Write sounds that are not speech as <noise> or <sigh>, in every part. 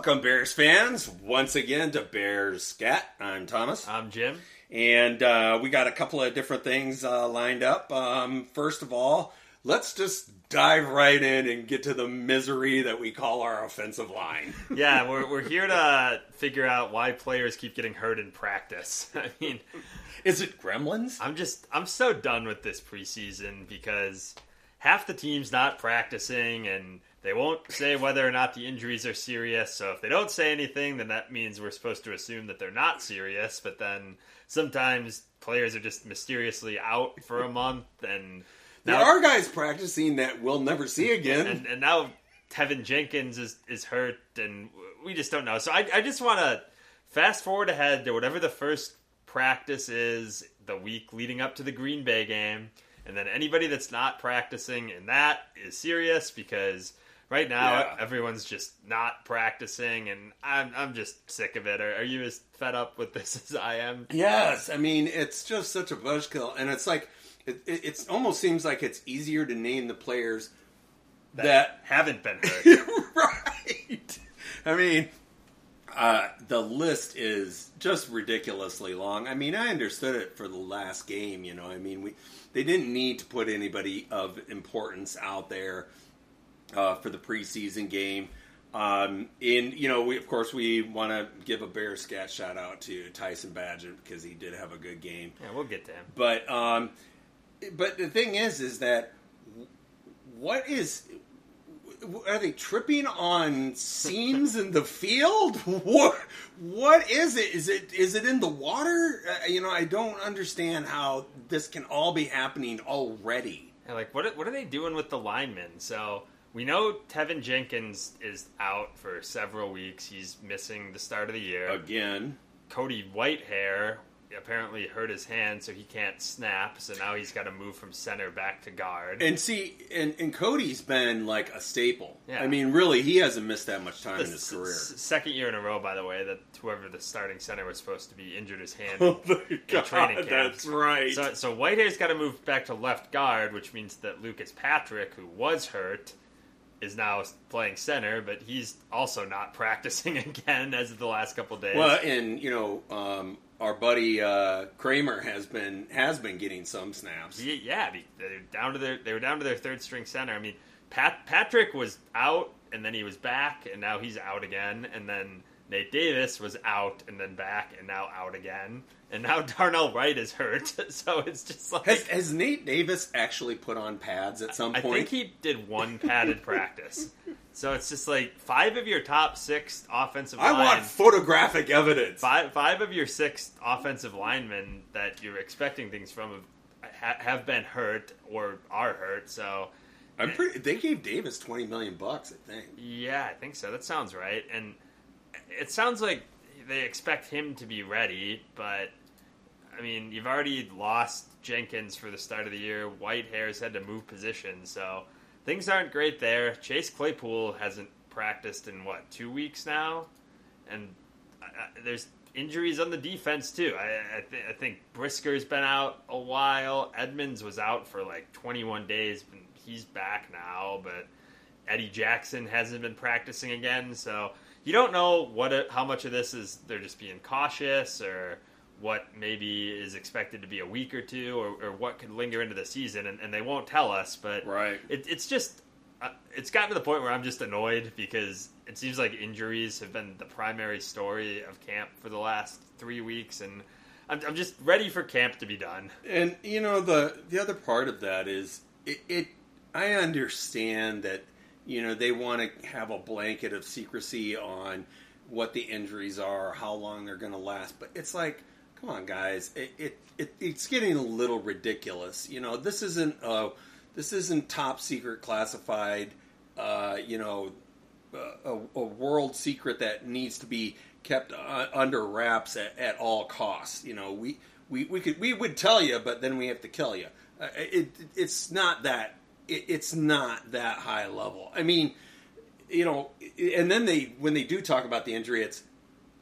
Welcome, Bears fans, once again to Bears Scat. I'm Thomas. I'm Jim. And uh, we got a couple of different things uh, lined up. Um, first of all, let's just dive right in and get to the misery that we call our offensive line. <laughs> yeah, we're, we're here to figure out why players keep getting hurt in practice. <laughs> I mean, is it gremlins? I'm just, I'm so done with this preseason because half the team's not practicing and they won't say whether or not the injuries are serious. So if they don't say anything, then that means we're supposed to assume that they're not serious. But then sometimes players are just mysteriously out for a month and now, there are guys practicing that we'll never see again. And, and now Teven Jenkins is, is hurt, and we just don't know. So I, I just want to fast forward ahead to whatever the first practice is the week leading up to the Green Bay game. And then anybody that's not practicing in that is serious because right now yeah. everyone's just not practicing and I'm, I'm just sick of it. Are, are, you as fed up with this <laughs> as I am? Yes. I mean, it's just such a buzzkill. And it's like, it, it it's almost seems like it's easier to name the players that, that haven't been <laughs> hurt. right. I mean, uh, the list is just ridiculously long. I mean, I understood it for the last game. You know, I mean, we they didn't need to put anybody of importance out there uh, for the preseason game. Um, and you know, we of course we want to give a bear scat shout out to Tyson Bagent because he did have a good game. Yeah, we'll get to him. But um, but the thing is, is that what is are they tripping on seams in the field? <laughs> What what is it? Is it is it in the water? Uh, you know, I don't understand how this can all be happening already. Like what what are they doing with the linemen? So we know Teven Jenkins is out for several weeks. He's missing the start of the year again. Cody Whitehair apparently hurt his hand, so he can't snap. So now he's got to move from center back to guard. And see, and, and Cody's been like a staple. Yeah. I mean, really, he hasn't missed that much time the in his s- career. S- second year in a row, by the way, that whoever the starting center was supposed to be injured his hand <laughs> oh in, God, training camp. That's right. So, so Whitehair's got to move back to left guard, which means that Lucas Patrick, who was hurt, is now playing center, but he's also not <laughs> practicing again as of the last couple days. Well, and you know, um, our buddy uh, Kramer has been has been getting some snaps. Yeah, they're down to their they were down to their third string center. I mean, Pat, Patrick was out and then he was back and now he's out again, and then Nate Davis was out and then back and now out again, and now <laughs> Darnell Wright is hurt. <laughs> so it's just like has, has Nate Davis actually put on pads at some point? I think he did one padded <laughs> practice. So it's just like five of your top six offensive. I line, want photographic evidence. Five five of your six offensive linemen that you're expecting things from have, have been hurt or are hurt. So I'm pretty. They gave Davis twenty million bucks, I think. Yeah, I think so. That sounds right. And it sounds like they expect him to be ready, but I mean, you've already lost Jenkins for the start of the year. Whitehair's had to move positions, so things aren't great there. Chase Claypool hasn't practiced in what two weeks now, and uh, there's injuries on the defense too. I, I, th- I, think Brisker's been out a while. Edmunds was out for like 21 days, he's back now. But Eddie Jackson hasn't been practicing again, so you don't know what how much of this is they're just being cautious or what maybe is expected to be a week or two or, or what could linger into the season. And, and, they won't tell us but right. it, it's just uh, it's gotten to the point where i'm just annoyed because it seems like injuries have been the primary story of camp for the last three weeks. And i'm, I'm just ready for camp to be done. And you know the the other part of that is it, it i understand that you know they want to have a blanket of secrecy on what the injuries are how long they're going to last but it's like come on, guys, it, it, it, it's getting a little ridiculous. You know, this isn't uh, this isn't top secret classified. Uh, you know, a, a, world secret that needs to be kept uh, under wraps at, at, all costs. You know, we, we, we could we would tell you, but then we have to kill you. Uh, it, it's not that it, it's not that high level. I mean, you know, and then they when they do talk about the injury, it's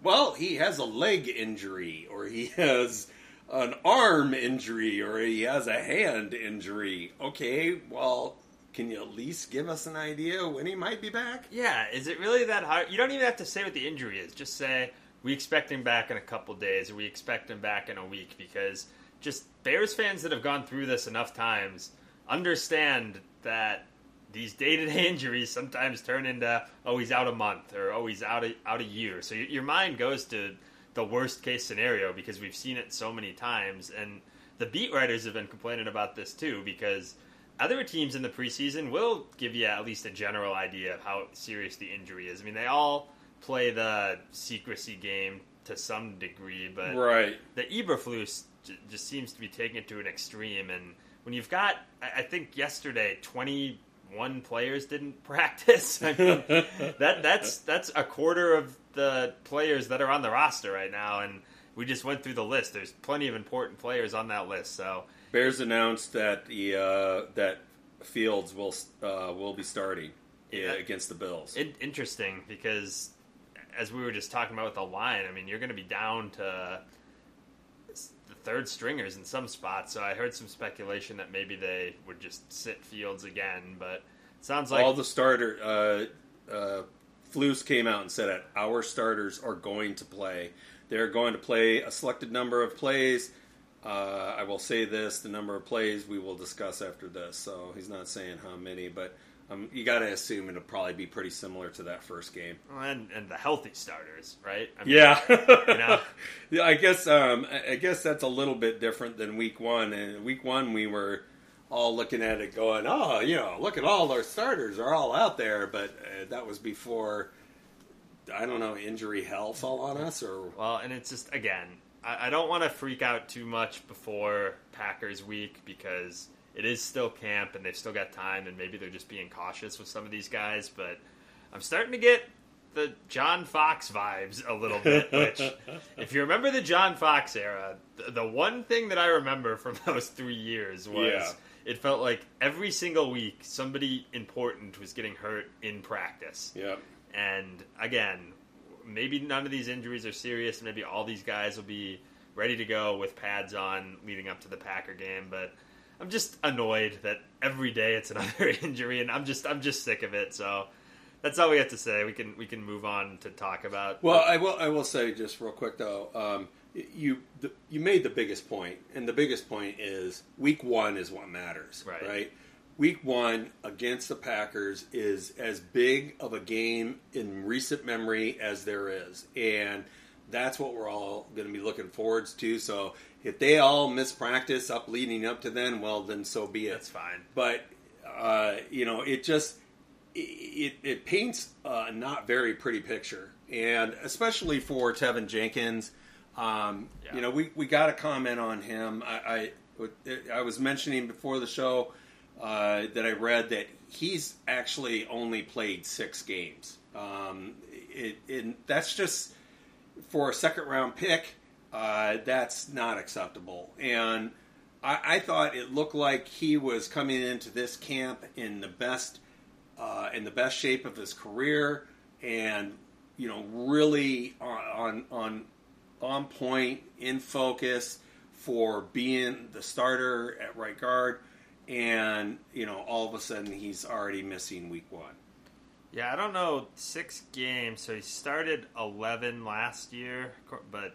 well, he has a leg injury, or he has an arm injury, or he has a hand injury. Okay, well, can you at least give us an idea when he might be back? Yeah, is it really that hard? You don't even have to say what the injury is. Just say we expect him back in a couple days, or we expect him back in a week, because just Bears fans that have gone through this enough times understand that these day-to-day <laughs> injuries sometimes turn into oh he's out a month or oh he's out a, out a year. So your mind goes to the worst case scenario because we've seen it so many times, and the beat writers have been complaining about this too because other teams in the preseason will give you at least a general idea of how serious the injury is. I mean, they all play the secrecy game to some degree, but right. the Eberflus just seems to be taking it to an extreme. And when you've got, I think yesterday, twenty-one players didn't <laughs> practice. I mean, that that's that's a quarter of the players that are on the roster right now, and we just went through the list. There's plenty of important players on that list, so. Bears announced that the uh, that Fields will uh, will be starting yeah. against the Bills. It, interesting because as we were just talking about with the line, I mean, you're going to be down to third stringers in some spots. So I heard some speculation that maybe they would just sit Fields again, but sounds like all the starter uh, uh, came out and said that our starters are going to play. They're going to play a selected number of plays. Uh, I will say this: the number of plays we will discuss after this. So he's not saying how many, but um, you got to assume it'll probably be pretty similar to that first game. And, and the healthy starters, right? I mean, yeah, you know? <laughs> yeah. I guess um, I guess that's a little bit different than week one. And week one, we were all looking at it, going, "Oh, you know, look at all our starters are all out there." But uh, that was before I don't know injury hell fell on us, or well, and it's just again, I, I don't want to freak out too much before Packers week because it is still camp and they've still got time and maybe they're just being cautious with some of these guys. But I'm starting to get the John Fox vibes a little bit. <laughs> Which, if you remember the John Fox era, the, the one thing that I remember from <laughs> those three years was. Yeah. It felt like every single week somebody important was getting hurt in practice. Yeah. And again, maybe none of these injuries are serious. Maybe all these guys will be ready to go with pads on leading up to the Packer game. But I'm just annoyed that every day it's another <laughs> injury, and I'm just I'm just sick of it. So that's all we have to say. We can we can move on to talk about. Well, I will I will say just real quick though. Um, you the, you made the biggest point, and the biggest point is week one is what matters, right? right? Week one against the Packers is as big of a game in recent memory as there is, and that's what we're all going to be looking forwards to. So if they all miss practice up leading up to then, well, then so be it. That's fine. But uh, you know, it just it, it paints a not very pretty picture, and especially for Teven Jenkins. Um, yeah. You know, we, we got a comment on him. I, I, I was mentioning before the show uh, that I read that he's actually only played six games. Um, it, it, that's just for a second round pick uh, that's not acceptable. And I, I, thought it looked like he was coming into this camp in the best uh, in the best shape of his career, and you know, really on on on point, in focus for being the starter at right guard. And you know, all of a sudden, he's already missing week one. Yeah, I don't know. Six games. So he started 11 last year, but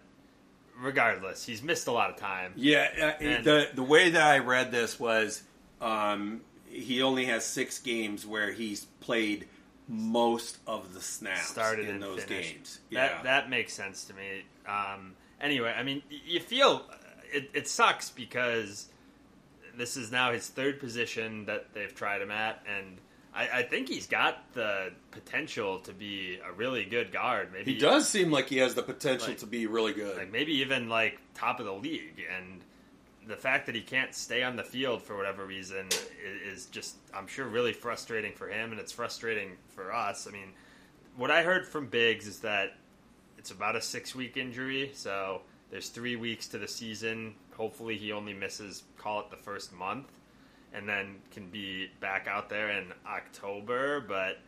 regardless, he's missed a lot of time. Yeah, uh, and the the way that I read this was um, he only has six games where he's played most of the snaps started in those finished. games. Yeah. That that makes sense to me. Um, anyway, I mean, you feel it, it sucks because this is now his third position that they've tried him at, and I, I, think he's got the potential to be a really good guard. Maybe he does seem like he has the potential like, to be really good. Like maybe even like top of the league. And the fact that he can't stay on the field for whatever reason is just, I'm sure, really frustrating for him, and it's frustrating for us. I mean, what I heard from Biggs is that it's about a six week injury, so there's three weeks to the season. Hopefully, he only misses, call it the first month and then can be back out there in October. But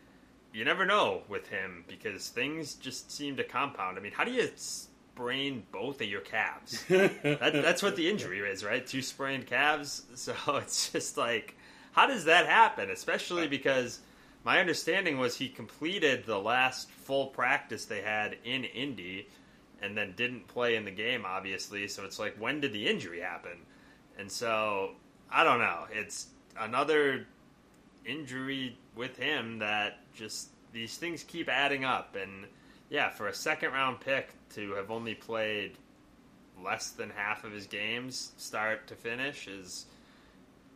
you never know with him because things just seem to compound. I mean, how do you sprain both of your calves? <laughs> that, that's what the injury is, right? Two sprained calves. So <laughs> it's just like, how does that happen? Especially because my understanding was he completed the last full practice they had in Indy and then didn't play in the game, obviously. So it's like, when did the injury happen? And so I don't know. It's another injury with him that just these things keep adding up. And yeah, for a second round pick to have only played less than half of his games, start to finish, is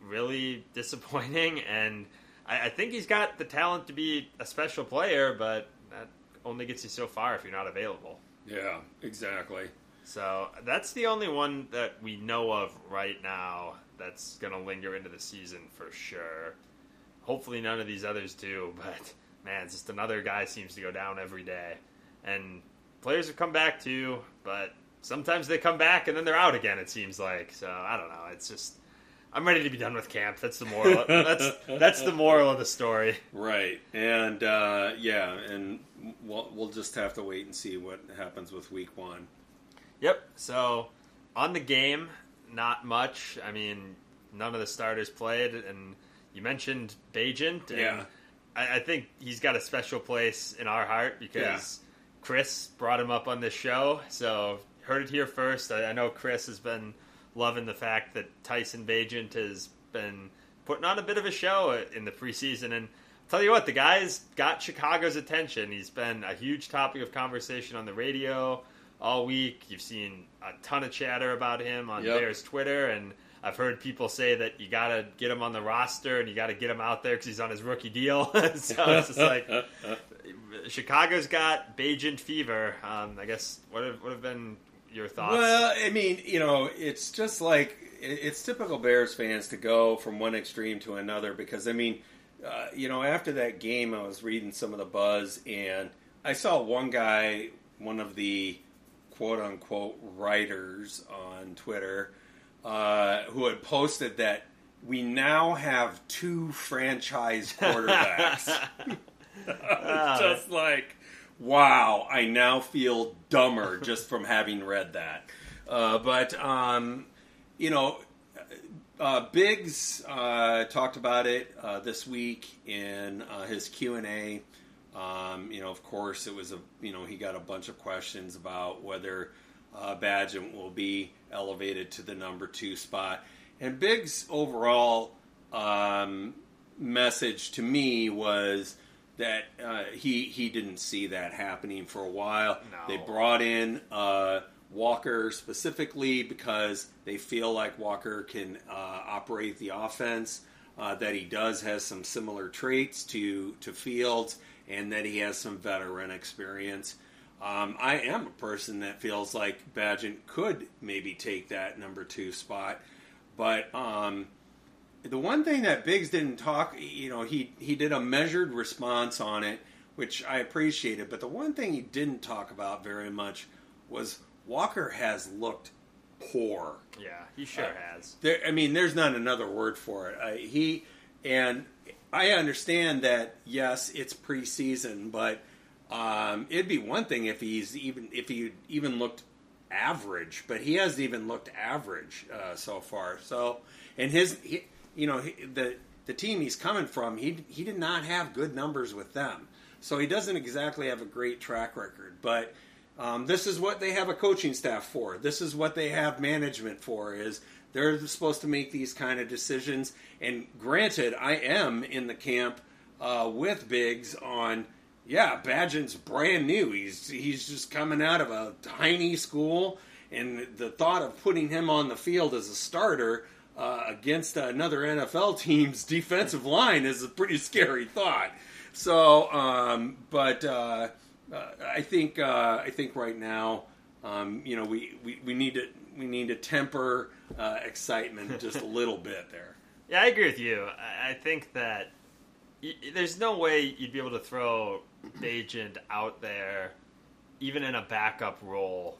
really <laughs> disappointing. And I, I think he's got the talent to be a special player, but that only gets you so far if you're not available. Yeah, exactly. So that's the only one that we know of right now that's going to linger into the season for sure. Hopefully, none of these others do, <laughs> but man, it's just another guy seems to go down every day. And players have come back too, but sometimes they come back and then they're out again, it seems like. So I don't know. It's just. I'm ready to be done with camp. That's the moral. <laughs> that's that's the moral of the story. Right, and uh, yeah, and we'll, we'll just have to wait and see what happens with week one. Yep. So on the game, not much. I mean, none of the starters played, and you mentioned Bagent. And Yeah. I, I think he's got a special place in our heart because Yeah. Chris brought him up on this show. So heard it here first. I, I know Chris has been loving the fact that Tyson Bagent has been putting on a bit of a show in the preseason. And tell you what, the guy's got Chicago's attention. He's been a huge topic of conversation on the radio all week. You've seen a ton of chatter about him on Yep. Bears Twitter, and I've heard people say that you got to get him on the roster and you got to get him out there because he's on his rookie deal. <laughs> so it's just like Chicago's got Bagent fever. Um, I guess what have, what have been your thoughts? Well, I mean, you know, it's just like it's typical Bears fans to go from one extreme to another because I mean, uh, you know, after that game, I was reading some of the buzz and I saw one guy, one of the quote unquote writers on Twitter, uh, who had posted that we now have two franchise quarterbacks. <laughs> <laughs> Just like, wow, I now feel dumber just from having read that. Uh, but, um, you know, uh, Biggs uh, talked about it uh, this week in uh, his Q and A. Um, you know, of course, it was a you know he got a bunch of questions about whether uh, Bagent will be elevated to the number two spot, and Biggs' overall um, message to me was that uh, he he didn't see that happening for a while. No. They brought in uh, Walker specifically because they feel like Walker can uh, operate the offense. Uh, that he does has some similar traits to to Fields, and that he has some veteran experience. Um, I am a person that feels like Bagent could maybe take that number two spot, but um, the one thing that Biggs didn't talk, you know, he he did a measured response on it, which I appreciated. But the one thing he didn't talk about very much was Walker has looked poor. yeah, he sure has. There, I mean, there's not another word for it. I, he and I understand that yes, it's preseason, but um, it'd be one thing if he's even if he even looked average, but he hasn't even looked average uh, so far. So, and his, he, you know, he, the the team he's coming from, he he did not have good numbers with them, so he doesn't exactly have a great track record, but. Um, this is what they have a coaching staff for. This is what they have management for. Is they're supposed to make these kind of decisions. And granted, I am in the camp uh, with Biggs on. Yeah, Bagent's brand new. He's he's just coming out of a tiny school, and the thought of putting him on the field as a starter uh, against another NFL team's defensive line is a pretty scary thought. So, um, but uh, uh, I think uh, I think right now, um, you know, we, we, we need to we need to temper uh, excitement just a little <laughs> bit there. Yeah, I agree with you. I think that y- there's no way you'd be able to throw Bagent out there, even in a backup role,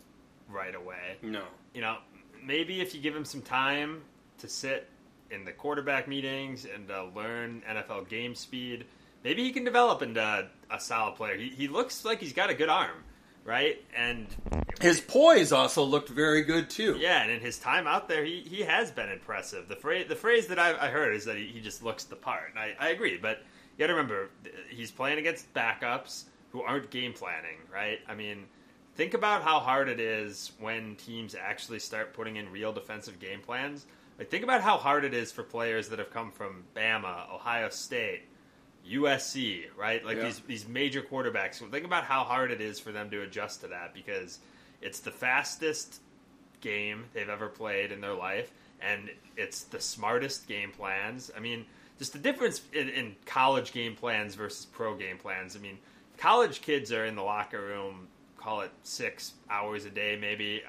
right away. No, You know, maybe if you give him some time to sit in the quarterback meetings and uh, learn NFL game speed, maybe he can develop into a solid player. He, he looks like he's got a good arm. Right? And his poise also looked very good too. Yeah, and in his time out there, he, he has been impressive. The phrase the phrase that I, I heard is that he, he just looks the part. And I, I agree, but you got to remember he's playing against backups who aren't game planning, right? I mean, think about how hard it is when teams actually start putting in real defensive game plans. Like think about how hard it is for players that have come from Bama, Ohio State, USC, right? Like Yeah. these these major quarterbacks. Think about how hard it is for them to adjust to that because it's the fastest game they've ever played in their life, and it's the smartest game plans. I mean, just the difference in, in college game plans versus pro game plans. I mean, college kids are in the locker room, call it six hours a day, maybe.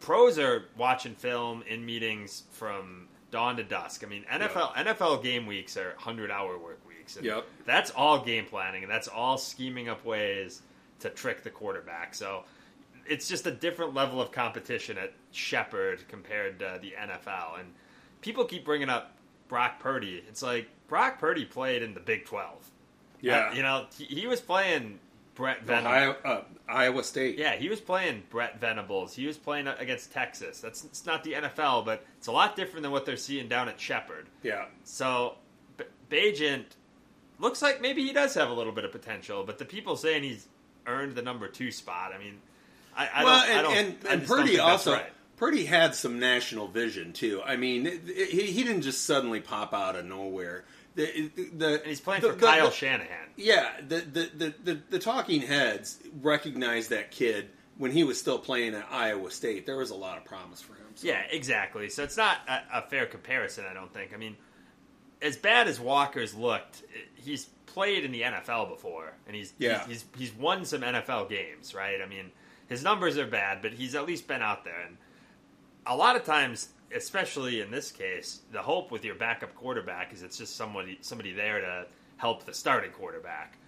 Pros are watching film in meetings from dawn to dusk. I mean, NFL NFL game weeks are hundred hour work weeks. And Yep. That's all game planning, and that's all scheming up ways to trick the quarterback. So it's just a different level of competition at Shepherd compared to the NFL. And people keep bringing up Brock Purdy. It's like Brock Purdy played in the Big Twelve. Yeah. Uh, you know he, he was playing Brent Venables. Ohio, uh, Iowa State. Yeah, he was playing Brent Venables. He was playing against Texas. That's it's not the NFL, but it's a lot different than what they're seeing down at Shepherd. Yeah. So, B- Bagent looks like maybe he does have a little bit of potential, but the people saying he's earned the number two spot. I mean, I, I well, don't. and, I don't, and, and Purdy also right. Purdy had some national vision too. I mean, it- it- he, he didn't just suddenly pop out of nowhere. The, the, and he's playing the- for the- Kyle the- Shanahan. Yeah, the, the, the, the, the talking heads recognized that kid when he was still playing at Iowa State. There was a lot of promise for him. So. Yeah, exactly. So it's not a, a fair comparison, I don't think. I mean, as bad as Walker's looked, he's played in the NFL before, and he's Yeah. he's, he's he's won some NFL games, right? I mean, his numbers are bad, but he's at least been out there. And a lot of times, especially in this case, the hope with your backup quarterback is it's just somebody somebody there to help the starting quarterback.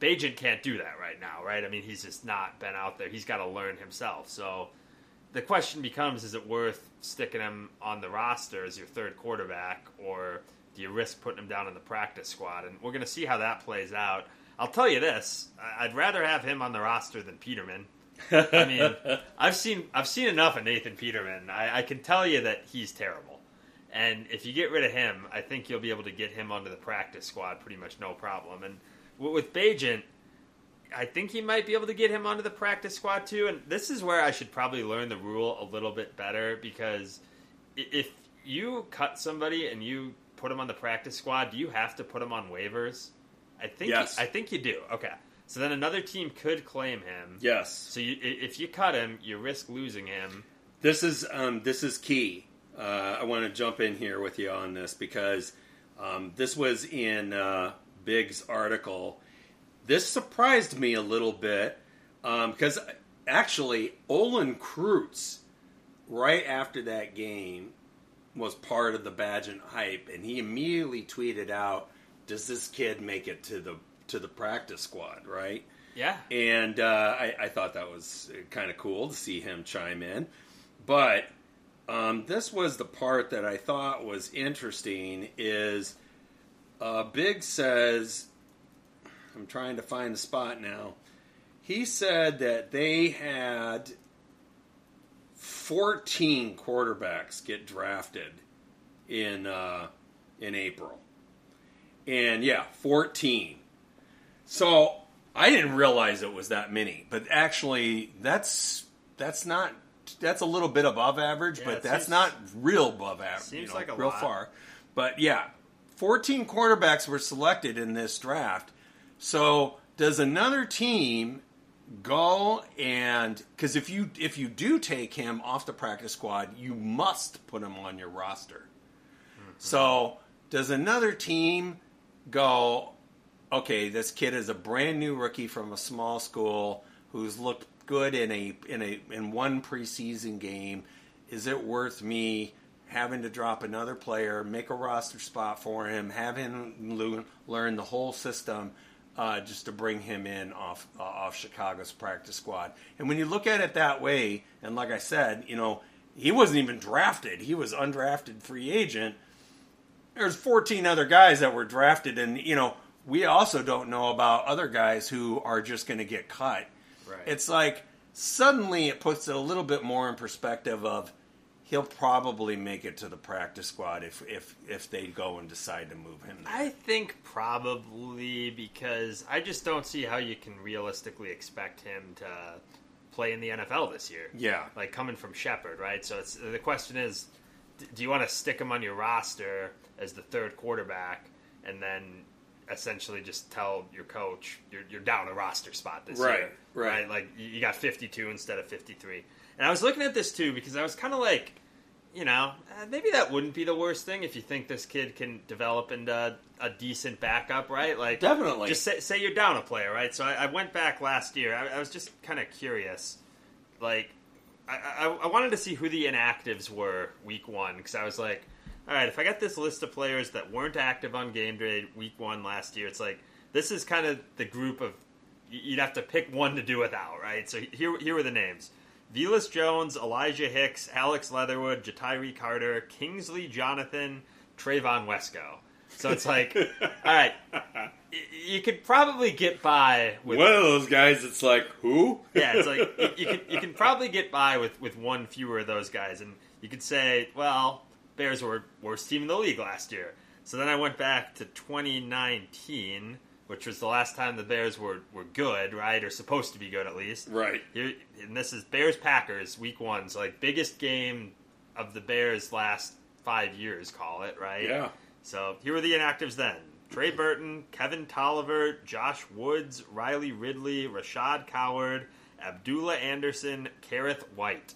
Bagent can't do that right now, right? I mean, he's just not been out there. He's got to learn himself. So the question becomes: Is it worth sticking him on the roster as your third quarterback, or do you risk putting him down in the practice squad? And we're going to see how that plays out. I'll tell you this: I'd rather have him on the roster than Peterman. I mean, <laughs> I've seen I've seen enough of Nathan Peterman. I, I can tell you that he's terrible. And if you get rid of him, I think you'll be able to get him onto the practice squad pretty much no problem. And with Bagent, I think he might be able to get him onto the practice squad too. And this is where I should probably learn the rule a little bit better because if you cut somebody and you put him on the practice squad, do you have to put him on waivers? I think Yes. I think you do. Okay. So then another team could claim him. Yes. So you, if you cut him, you risk losing him. This is um, this is key. Uh, I want to jump in here with you on this because um, this was in uh, Biggs' article. This surprised me a little bit because actually Olin Kreutz, right after that game, was part of the Bagent hype, and he immediately tweeted out, "Does this kid make it to the to the practice squad?" Right. Yeah. And uh, I, I thought that was kind of cool to see him chime in. But um, this was the part that I thought was interesting is uh, Biggs says, I'm trying to find the spot now. He said that they had 14 quarterbacks get drafted in uh, in April. And yeah, 14. So I didn't realize it was that many, but actually, that's that's not that's a little bit above average, Yeah, but that's seems- not real above average. seems you know, like a real lot. far. But yeah, fourteen quarterbacks were selected in this draft. So does another team go and because if you if you do take him off the practice squad, you must put him on your roster. Mm-hmm. So does another team go? Okay, this kid is a brand new rookie from a small school who's looked good in a in a in one preseason game. Is it worth me having to drop another player, make a roster spot for him, have him learn the whole system? Uh, just to bring him in off uh, off Chicago's practice squad, and when you look at it that way, and like I said, you know, he wasn't even drafted; he was undrafted free agent. There's 14 other guys that were drafted and you know we also don't know about other guys who are just going to get cut. Right. it's like suddenly it puts it a little bit more in perspective of he'll probably make it to the practice squad if if if they go and decide to move him. There. I think probably because I just don't see how you can realistically expect him to play in the NFL this year. Yeah. like coming from Shepherd, right? So it's the question is, do you want to stick him on your roster as the third quarterback, and then essentially just tell your coach you're, you're down a roster spot this Right, year, right. Right. Like you you got 52 instead of 53. And I was looking at this too because I was kind of like, you know, uh, maybe that wouldn't be the worst thing if you think this kid can develop into a decent backup, right? Like Definitely. just say, say you're down a player, right? So I, I went back last year. I, I was just kind of curious, like I, I, I wanted to see who the inactives were week one because I was like, all right, if I got this list of players that weren't active on game day week one last year, it's like this is kind of the group of you'd have to pick one to do without, right? So here here were the names. Velus Jones, Elijah Hicks, Alex Leatherwood, Ja'Tyre Carter, Kingsley Jonathan, Trevon Wesco. So it's like, <laughs> all right, you could probably get by with One of those guys, it's like who? yeah, it's like you, you can you can probably get by with, with one fewer of those guys, and you could say, well, Bears were worst team in the league last year. So then I went back to 2019, which was the last time the Bears were, were good, right, or supposed to be good at least. right. Here, and this is Bears Packers week one, so like biggest game of the Bears last five years, call it right. Yeah. So here were the inactives then: Trey Burton, Kevin Toliver, Josh Woods, Riley Ridley, Rashaad Coward, Abdullah Anderson, Kerrith Whyte.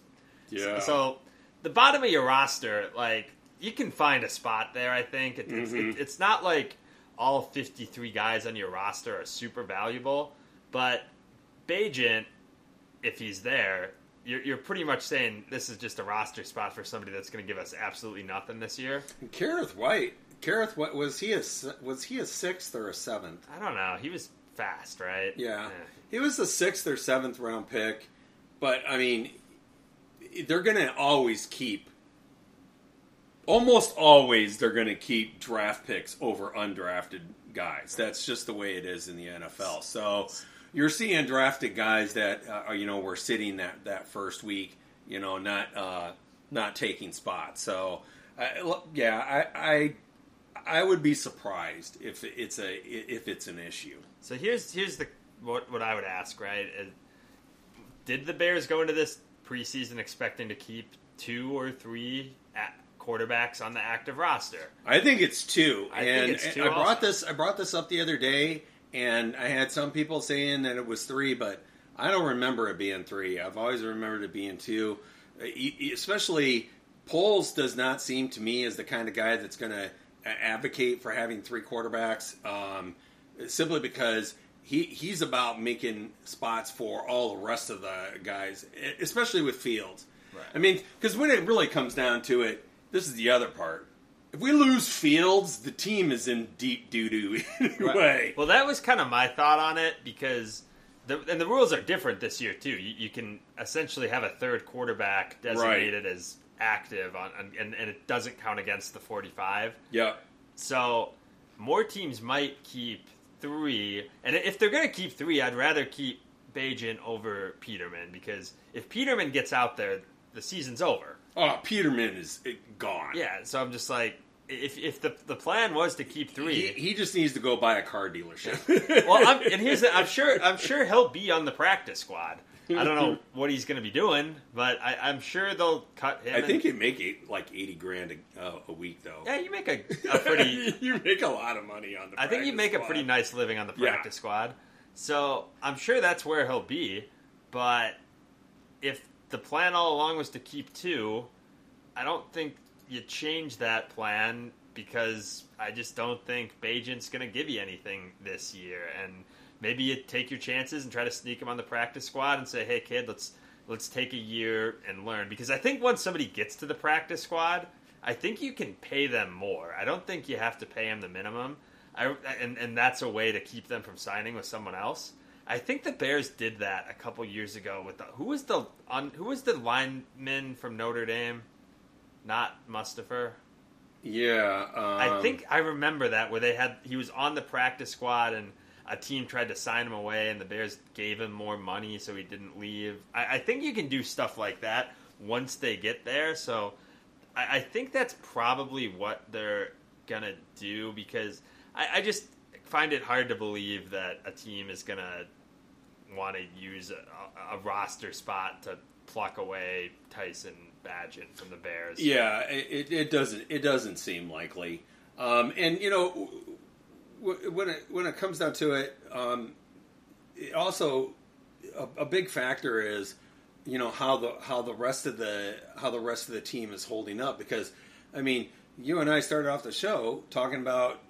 Yeah. So the bottom of your roster, like you can find a spot there. I think it, it's, Mhm. it, it's not like all 53 guys on your roster are super valuable, but Bagent, if he's there, you're, you're pretty much saying this is just a roster spot for somebody that's going to give us absolutely nothing this year. Kerrith Whyte. Kerrith, what was he a was he a sixth or a seventh? I don't know. He was fast, right? Yeah, he was a sixth or seventh round pick, but I mean, they're going to always keep. Almost always, they're going to keep draft picks over undrafted guys. That's just the way it is in the NFL. So you're seeing drafted guys that uh, you know were sitting that that first week, you know, not uh, not taking spots. So uh, yeah, I, I I would be surprised if it's a if it's an issue. So here's here's the what what I would ask, right? Did the Bears go into this preseason expecting to keep two or three quarterbacks on the active roster? I think it's two, I think and it's two I brought also. this. I brought this up the other day, and I had some people saying that it was three, but I don't remember it being three. I've always remembered it being two. Especially Poles does not seem to me as the kind of guy that's going to advocate for having three quarterbacks, um, simply because. He, he's about making spots for all the rest of the guys, especially with Fields. Right. I mean, because when it really comes down to it, this is the other part. If we lose Fields, the team is in deep doo doo <laughs> anyway. Well, that was kind of my thought on it because the and the rules are different this year too. You, you can essentially have a third quarterback designated as active on, on and, and it doesn't count against the forty-five. Yeah, So more teams might keep three, and if they're going to keep three, I'd rather keep Bagent over Peterman because if Peterman gets out there, the season's over. Oh, Peterman is eh, gone. Yeah, so I'm just like, if if the the plan was to keep three, He, he just needs to go buy a car dealership. <laughs> well, I'm, and here's the, I'm sure I'm sure he'll be on the practice squad. I don't know <laughs> what he's going to be doing, but I, I'm sure they'll cut him. I and- think he'd make eight, like eighty grand a, uh, a week, though. yeah, you make a, a <laughs> pretty you make a lot of money on the. I think you make a pretty nice living on the Yeah. practice squad. So I'm sure that's where he'll be. But if the plan all along was to keep two, I don't think you change that plan because I just don't think Bagent's going to give you anything this year. And maybe you take your chances and try to sneak him on the practice squad and say, "Hey, kid, let's let's take a year and learn." Because I think once somebody gets to the practice squad, I think you can pay them more. I don't think you have to pay them the minimum. I, and and that's a way to keep them from signing with someone else. I think the Bears did that a couple years ago with the who was the on who was the lineman from Notre Dame, not Mustafa. Yeah, um, I think I remember that where they had he was on the practice squad and a team tried to sign him away and the Bears gave him more money so he didn't leave. I, I think you can do stuff like that once they get there. So I, I think that's probably what they're gonna do because I, I just find it hard to believe that a team is gonna want to use a, a, roster spot to pluck away Tyson Bagent from the Bears. Yeah, it, it doesn't it doesn't seem likely. Um, and you know, when it when it comes down to it, um, it also a, a, big factor is you know how the how the rest of the how the rest of the team is holding up because I mean you and I started off the show talking about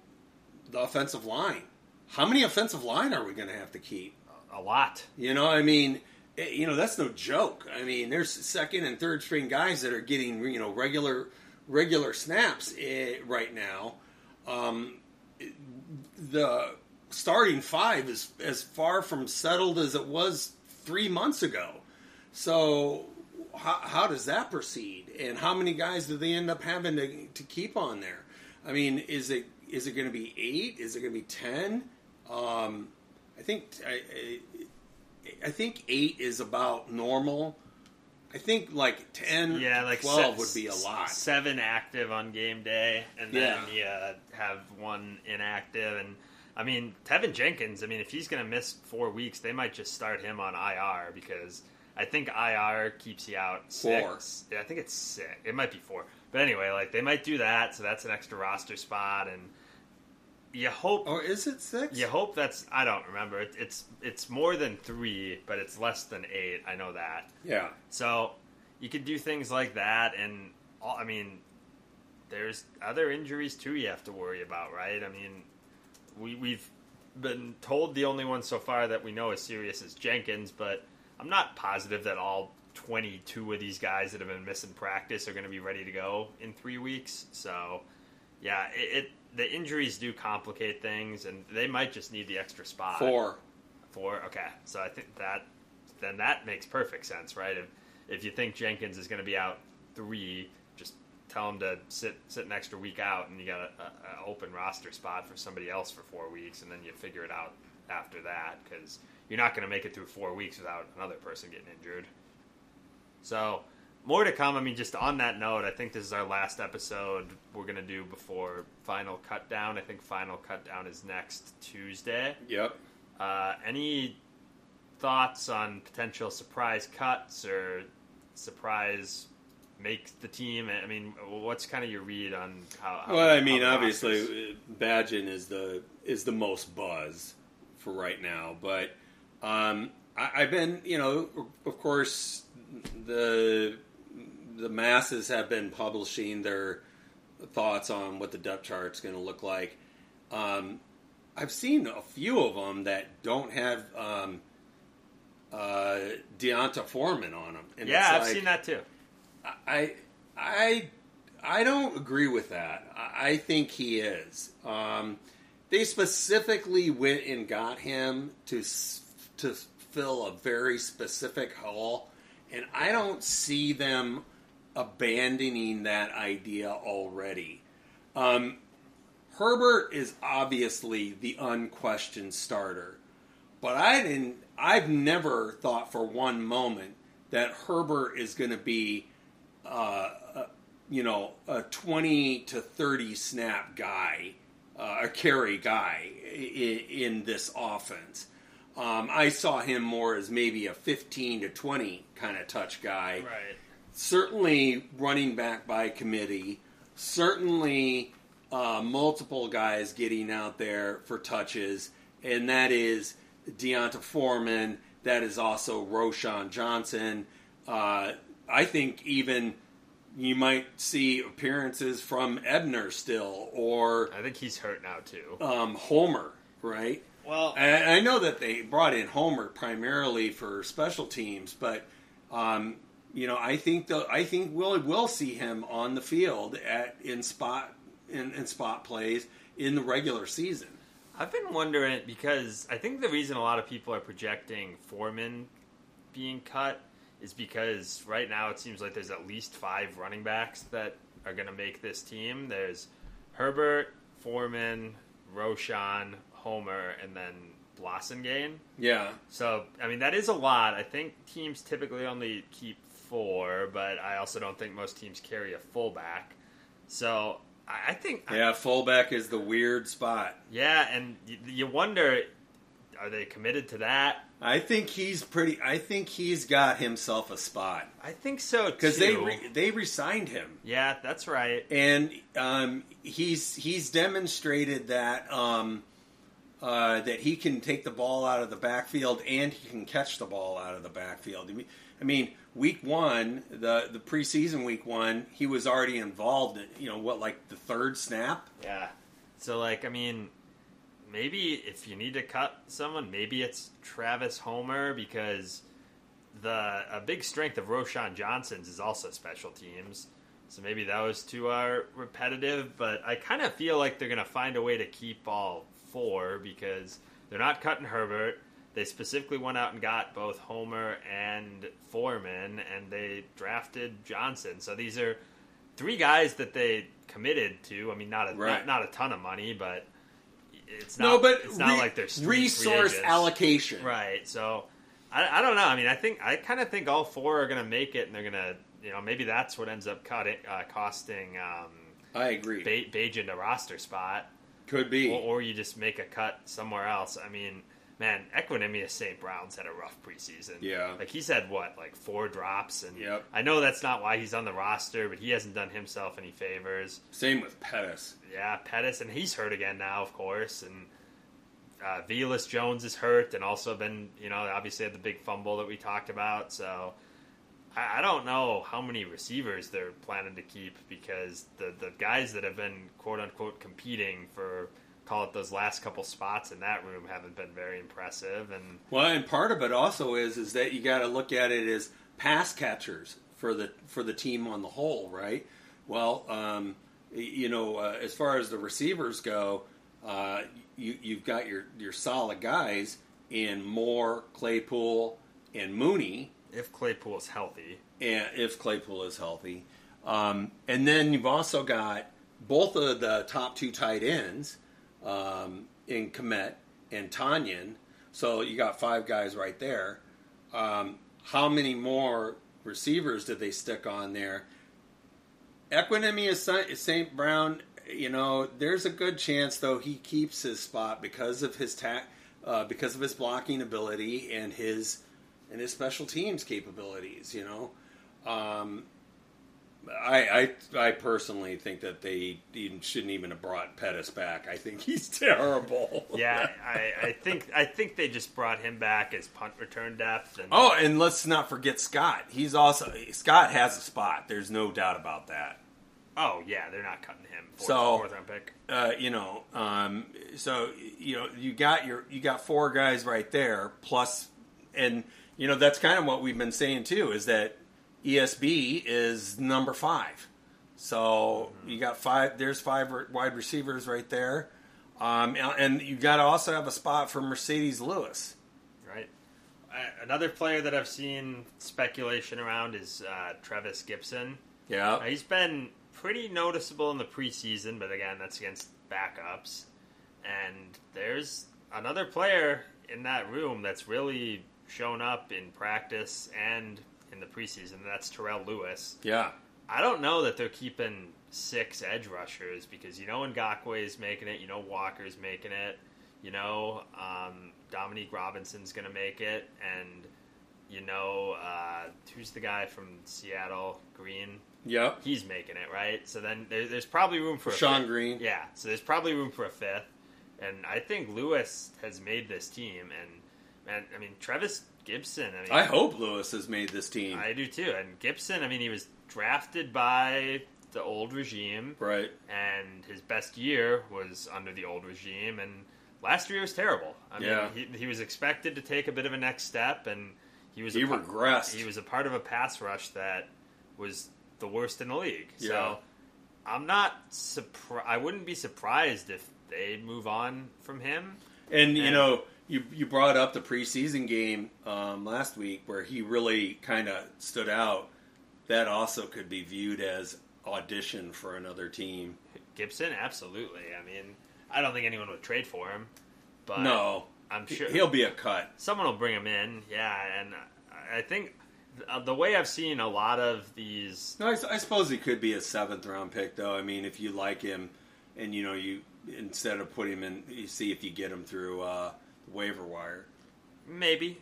the offensive line. How many offensive line are we going to have to keep? A lot. You know, I mean, eh, you know that's no joke. I mean, there's second and third string guys that are getting you know regular regular snaps eh, right now. Um, the starting five is as far from settled as it was three months ago. So how, how does that proceed? And how many guys do they end up having to, to keep on there? I mean, is it is it going to be eight? Is it going to be ten? Um, I think I, I, think eight is about normal. I think like 10, yeah, like 12 se- would be a lot. Seven active on game day, and then yeah. you uh, have one inactive. And I mean, Teven Jenkins, I mean, if he's going to miss four weeks, they might just start him on IR because I think IR keeps you out six. Four. Yeah, I think it's six. It might be four. But anyway, like they might do that, so that's an extra roster spot. And you hope or is it six? you hope that's i don't remember. It, it's it's more than three but it's less than eight. I know that. Yeah. So you could do things like that and all, i mean there's other injuries too you have to worry about right? I mean we, we've been told the only one so far that we know is serious is jenkins but i'm not positive that all 22 of these guys that have been missing practice are going to be ready to go in three weeks. So yeah it, it the injuries do complicate things, and they might just need the extra spot. Four. Four. Okay, so I think that then that makes perfect sense, right? If if you think Jenkins is going to be out three, just tell him to sit sit an extra week out, and you got an open roster spot for somebody else for four weeks, and then you figure it out after that because you're not going to make it through four weeks without another person getting injured. So more to come. I mean, just on that note, I think this is our last episode we're going to do before Final Cut Down. I think Final Cut Down is next Tuesday. Yep. Uh, any thoughts on potential surprise cuts or surprise make the team? I mean, what's kind of your read on how? how well, I mean, obviously, Bagent is the is the most buzz for right now, but um, I, I've been, you know, of course, the the masses have been publishing their thoughts on what the depth chart is going to look like. Um, I've seen a few of them that don't have um, uh, D'Onta Foreman on them. And yeah, I've like, seen that too. I I I don't agree with that. I think he is. Um, they specifically went and got him to to fill a very specific hole, and I don't see them abandoning that idea already. Um, Herbert is obviously the unquestioned starter, but I didn't. I've never thought for one moment that Herbert is going to be, uh, a, you know, a twenty to thirty snap guy, uh, a carry guy in, in this offense. Um, I saw him more as maybe a fifteen to twenty kind of touch guy. Right certainly running back by committee, certainly uh, multiple guys getting out there for touches, and that is D'Onta Foreman. That is also Roschon Johnson. Uh, I think even you might see appearances from Ebner still, or I think he's hurt now too. Um, Homer, right? Well, I, I, know that they brought in Homer primarily for special teams, but um, you know, I think the I think we'll will see him on the field at in spot in, in spot plays in the regular season. I've been wondering because I think the reason a lot of people are projecting Foreman being cut is because right now it seems like there's at least five running backs that are going to make this team. There's Herbert, Foreman, Roschon, Homer, and then Blasingame. Yeah. So, I mean, that is a lot. I think teams typically only keep four, but I also don't think most teams carry a fullback. So, I I think, Yeah, fullback is the weird spot. yeah, and you, you wonder, are they committed to that? I think he's pretty. I think he's got himself a spot I think so because they re, they resigned him, yeah, that's right. and um, he's he's demonstrated that um, uh, that he can take the ball out of the backfield and he can catch the ball out of the backfield. I mean, I mean week one, the the preseason week one, he was already involved. In, you know what, like the third snap. Yeah. So, like, I mean, maybe if you need to cut someone, maybe it's Travis Homer because the a big strength of Roschon Johnson's is also special teams. So maybe those two are repetitive, but I kind of feel like they're going to find a way to keep all four because they're not cutting Herbert. They specifically went out and got both Homer and Foreman, and they drafted Johnson. So these are three guys that they committed to. I mean, not a Right. not, not a ton of money, but it's not. no, but it's not re- like they're resource allocation. Right. So I, I don't know. I mean, I think I kind of think all four are going to make it, and they're going to, you know, maybe that's what ends up cutting, uh, costing um, I agree. ba- Bagent a roster spot, Could be. or, or you just make a cut somewhere else. I mean, man, Equanimeous St. Brown's had a rough preseason. Yeah. Like he's had what, like four drops, and Yep. I know that's not why he's on the roster, but he hasn't done himself any favors. Same with Pettis. Yeah, Pettis, and he's hurt again now, of course, and uh, Velus Jones is hurt, and also been, you know, obviously had the big fumble that we talked about. So I, I don't know how many receivers they're planning to keep because the the guys that have been quote unquote competing for call it those last couple spots in that room haven't been very impressive, and Well, and part of it also is is that you got to look at it as pass catchers for the for the team on the whole, right? Well, um, you know, uh, as far as the receivers go, uh, you you've got your your solid guys in Moore, Claypool, and Mooney, if Claypool's healthy, and if Claypool is healthy, um, and then you've also got both of the top two tight ends um, in Kmet and Tonyan. So you got five guys right there. Um, how many more receivers did they stick on there? Equanimeous St. Brown. You know, there's a good chance though he keeps his spot because of his ta- uh, because of his blocking ability and his and his special teams capabilities. You know, um, I, I I personally think that they even shouldn't even have brought Pettis back. I think he's <laughs> terrible. yeah, I, I think I think they just brought him back as punt return depth, and Oh, and let's not forget Scott. He's also Scott has a spot. There's no doubt about that. oh yeah, they're not cutting him. Fourth, So- fourth round pick. Uh, you know, um, so you know you got your you got four guys right there plus, and you know that's kind of what we've been saying too is that ESB is number five. So you got five. There's five wide receivers right there, um, and you got to also have a spot for Marcedes Lewis. Right. Uh, another player that I've seen speculation around is uh, Travis Gipson. Yeah, Uh, he's been pretty noticeable in the preseason, but again, that's against backups. And there's another player in that room that's really shown up in practice and in the preseason. and That's Terrell Lewis. yeah, I don't know that they're keeping six edge rushers because you know Ngakoue is making it, you know Walker's making it, you know um, Dominique Robinson's going to make it, and you know uh, who's the guy from Seattle, Green? Yeah, He's making it right. So then there, there's probably room for a Sean fifth. Green. Yeah, so there's probably room for a fifth, and I think Lewis has made this team, and man, I mean Travis Gipson. I mean, I hope Lewis has made this team. I do too. And Gipson, I mean, he was drafted by the old regime, right. and his best year was under the old regime. And last year was terrible. I mean, Yeah. he, he was expected to take a bit of a next step, and he was He a regressed. He was a part of a pass rush that was the worst in the league. Yeah. So I'm not surprised. I wouldn't be surprised if they move on from him. And you know, you you brought up the preseason game um, last week where he really kind of stood out. That also could be viewed as audition for another team. Gipson, absolutely. I mean, I don't think anyone would trade for him. But No, I'm sure he'll be a cut. someone will bring him in. Yeah, and I think uh, the way I've seen a lot of these. No, I, I suppose he could be a seventh round pick, though. I mean, if you like him, and you know, you instead of put him in, you see if you get him through uh, waiver wire. Maybe,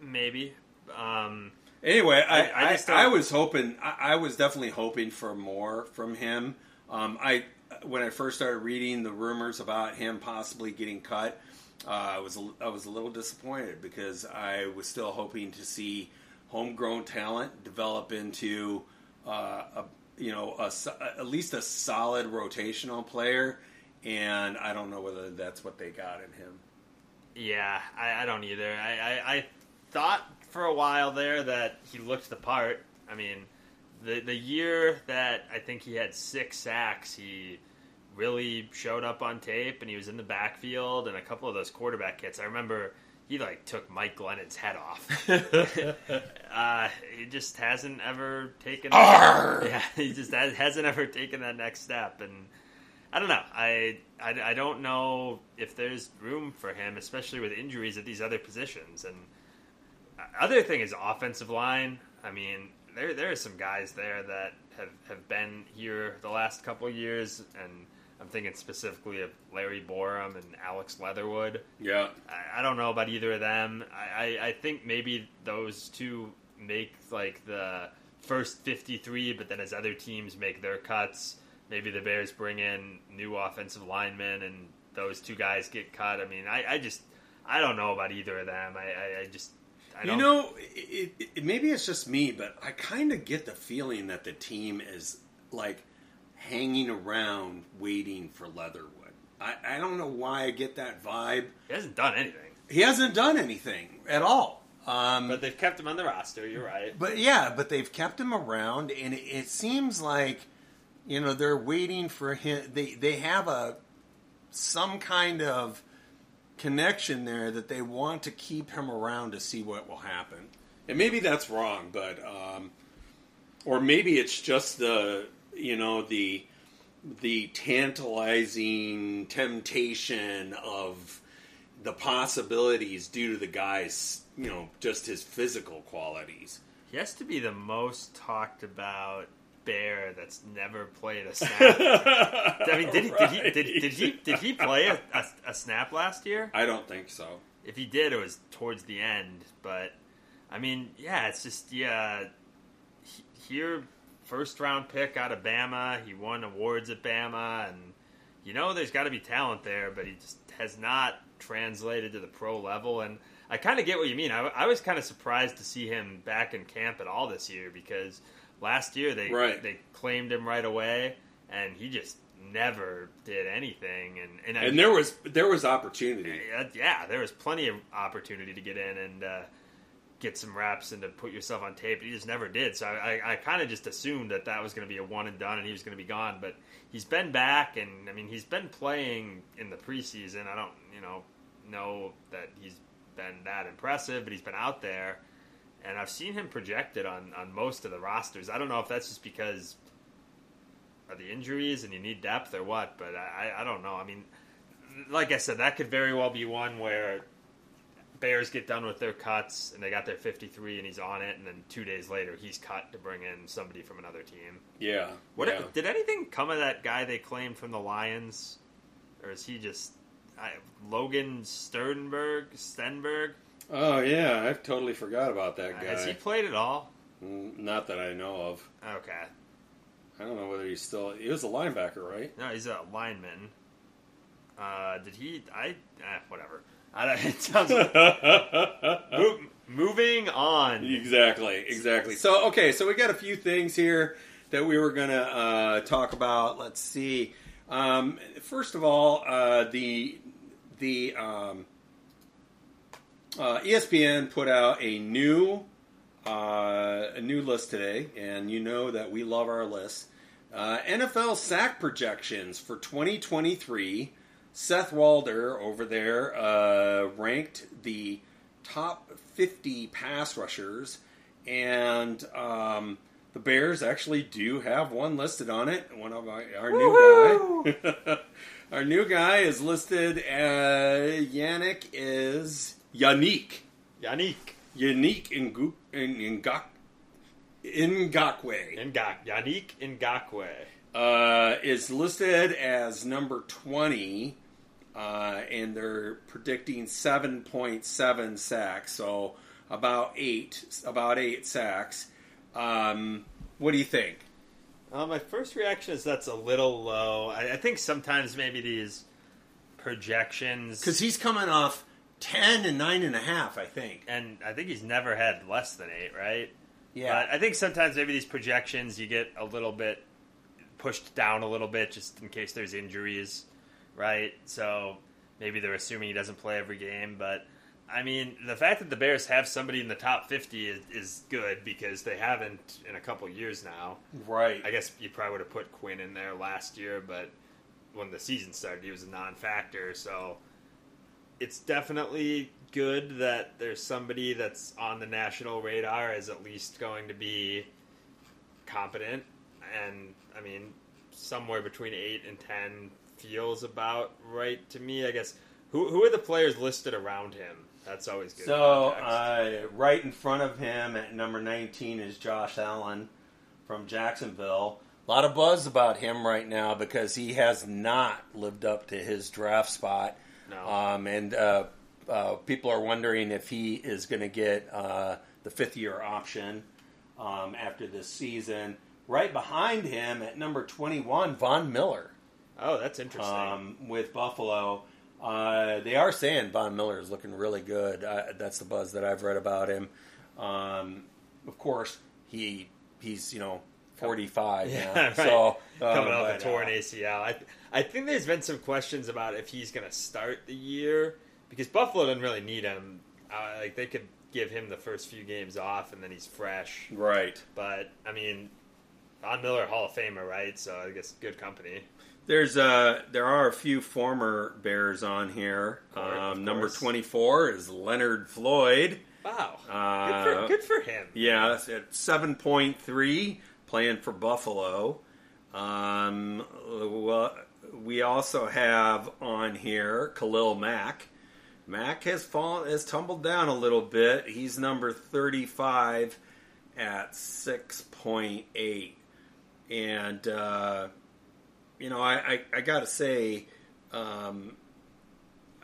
maybe. Um, Anyway, I, I- I I, was hoping, I, I was definitely hoping for more from him. Um, I when I first started reading the rumors about him possibly getting cut, uh, I was a- I was a little disappointed because I was still hoping to see homegrown talent develop into uh, a you know a, at least a solid rotational player, and I don't know whether that's what they got in him. Yeah, I, I don't either. I, I, I thought for a while there that he looked the part. I mean, the the year that I think he had six sacks, he really showed up on tape, and he was in the backfield, and a couple of those quarterback hits. I remember he like took Mike Glennon's head off. <laughs> uh, he just hasn't ever taken. Arr! <laughs> Yeah, he just has, hasn't ever taken that next step, and I don't know. I, I I don't know if there's room for him, especially with injuries at these other positions. And other thing is offensive line. I mean, there there are some guys there that have have been here the last couple of years, and I'm thinking specifically of Larry Borom and Alex Leatherwood. Yeah, I, I don't know about either of them. I, I, I think maybe those two make like the first 53, but then as other teams make their cuts, maybe the Bears bring in new offensive linemen and those two guys get cut. I mean, I, I just I don't know about either of them. I, I, I just I you don't know, it, it, maybe it's just me, but I kind of get the feeling that the team is like hanging around waiting for Leatherwood. I, I don't know why I get that vibe. he hasn't done anything, He hasn't done anything at all. Um, but they've kept him on the roster. You're right. But yeah, but they've kept him around, and it, it seems like you know they're waiting for him. They they have a some kind of connection there that they want to keep him around to see what will happen. And maybe that's wrong, but um, or maybe it's just the you know the the tantalizing temptation of the possibilities due to the guy's you know just his physical qualities. He has to be the most talked about bear that's never played a snap. <laughs> I mean, did he, did he did, did he did he play a, a, a snap last year? I don't think so. If he did, it was towards the end. But I mean, yeah, it's just yeah. Here, first round pick out of Bama. He won awards at Bama, and you know there's got to be talent there, but he just has not translated to the pro level. And I kind of get what you mean. I, I was kind of surprised to see him back in camp at all this year because last year they Right. they claimed him right away, and he just never did anything. And and, I, And there was there was opportunity. yeah, there was plenty of opportunity to get in and uh, get some reps and to put yourself on tape. But he just never did. So I, I, I kind of just assumed that that was going to be a one and done, and he was going to be gone. But he's been back, and I mean, he's been playing in the preseason. I don't, you know, know that he's been that impressive, but he's been out there, and I've seen him projected on on most of the rosters. I don't know if that's just because of the injuries and you need depth or what, but I, I don't know. I mean, like I said, that could very well be one where Bears get done with their cuts and they got their 53 and he's on it, and then two days later he's cut to bring in somebody from another team. Yeah. What yeah. did anything come of that guy they claimed from the Lions, or is he just I, Logan Sternberg? Stenberg? Oh yeah, I totally forgot about that guy. has he played at all? Mm, Not that I know of. Okay, I don't know whether he's still. He was a linebacker, right? no, he's a lineman. Uh, did he? I eh, whatever. I don't, <laughs> it sounds. <laughs> Mo- moving on. Exactly, exactly. So, okay, so we got a few things here that we were going to uh, talk about. Let's see. Um, first of all, uh, the the um, uh, ESPN put out a new uh, a new list today, and you know that we love our lists. Uh, NFL sack projections for 2023. Seth Walder over there uh, ranked the top 50 pass rushers, and um, the Bears actually do have one listed on it. One of our, our new guy. <laughs> Our new guy is listed as Yannick is Yannick. Yannick. Yannick Ngu- Ng- Ngak- Ngakoue Ngak. Yannick Ngakoue. uh, is listed as number 20, uh, and they're predicting 7.7 sacks, so about eight, about eight sacks. Um, what do you think? Uh, my first reaction is that's a little low. I, I think sometimes maybe these projections, Because he's coming off 10 and nine and a half, I think. and I think he's never had less than eight, right? Yeah. But I think sometimes maybe these projections you get a little bit pushed down a little bit just in case there's injuries, right? So maybe they're assuming he doesn't play every game, but I mean, the fact that the Bears have somebody in the top 50 is, is good because they haven't in a couple years now. right. I guess you probably would have put Quinn in there last year, but when the season started, he was a non-factor. So it's definitely good that there's somebody that's on the national radar is at least going to be competent. And I mean, somewhere between eight and ten feels about right to me. I guess. Who who are the players listed around him? That's always good. So, uh, right in front of him at number 19 is Josh Allen from Jacksonville. A lot of buzz about him right now because he has not lived up to his draft spot. No. Um, and uh, uh, people are wondering if he is going to get uh, the fifth year option um, after this season. Right behind him at number 21, Von Miller oh, that's interesting. um, with Buffalo. Uh, they are saying Von Miller is looking really good. Uh, that's the buzz that I've read about him. Um, of course, he he's you know 45 <laughs> Yeah, now, right. so uh, coming off a torn uh, ACL. I I think there's been some questions about if he's going to start the year because Buffalo doesn't really need him. Uh, like they could give him the first few games off and then he's fresh. Right. But I mean, Von Miller Hall of Famer, right? So I guess good company. There's uh there are a few former Bears on here. Of course, of Um, number 24 is Leonard Floyd. Wow, Uh, good, for, good for him. Yeah, at 7.3 playing for Buffalo. Um, well, we also have on here Khalil Mack. Mack has fallen, has tumbled down a little bit. He's number 35 at 6.8. And, uh, you know, I, I, I got to say, um,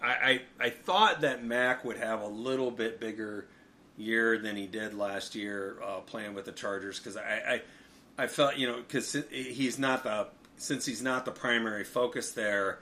I, I, I thought that Mack would have a little bit bigger year than he did last year uh, playing with the Chargers because I, I, I felt, you know, because he's not the, since he's not the primary focus there,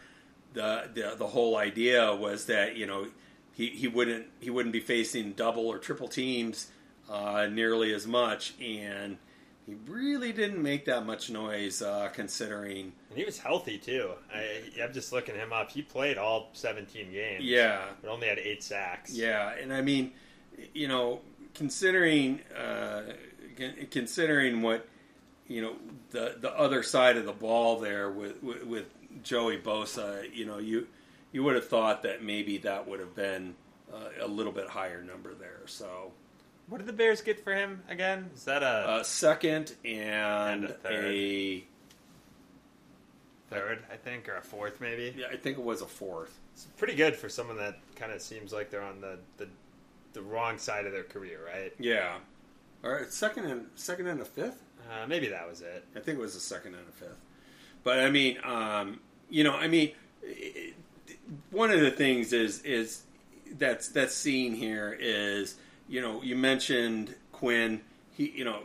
the, the, the whole idea was that, you know, he, he wouldn't, he wouldn't be facing double or triple teams uh, nearly as much. And, he really didn't make that much noise, uh, considering. And he was healthy too. I, I'm just looking him up. He played all 17 games. Yeah, but only had eight sacks. yeah, and I mean, you know, considering uh, considering what you know the the other side of the ball there with with, with Joey Bosa, you know, you you would have thought that maybe that would have been uh, a little bit higher number there. So What did the Bears get for him again? Is that a uh, second and, And a third. a third, I think, or a fourth maybe? yeah, I think it was a fourth. It's pretty good for someone that kind of seems like they're on the, the the wrong side of their career, right? Yeah. All right, second and second and a fifth. Uh, maybe that was it. I think it was the second and a fifth. But I mean, um, you know, I mean, it, one of the things is is that's that's seen here is you know you mentioned Quinn. He you know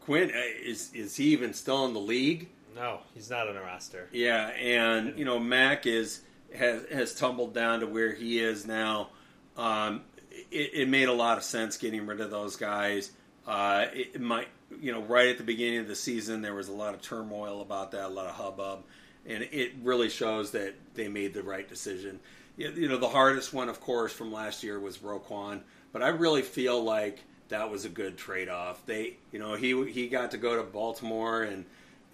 Quinn uh, is is he even still in the league? No, he's not on the roster. Yeah, and you know Mack is has has tumbled down to where he is now. Um, it, it made a lot of sense getting rid of those guys. Uh, it, it might, you know, right at the beginning of the season, there was a lot of turmoil about that, a lot of hubbub, and it really shows that they made the right decision. You know, the hardest one, of course, from last year was Roquan, but I really feel like that was a good trade off. They, you know, he he got to go to Baltimore and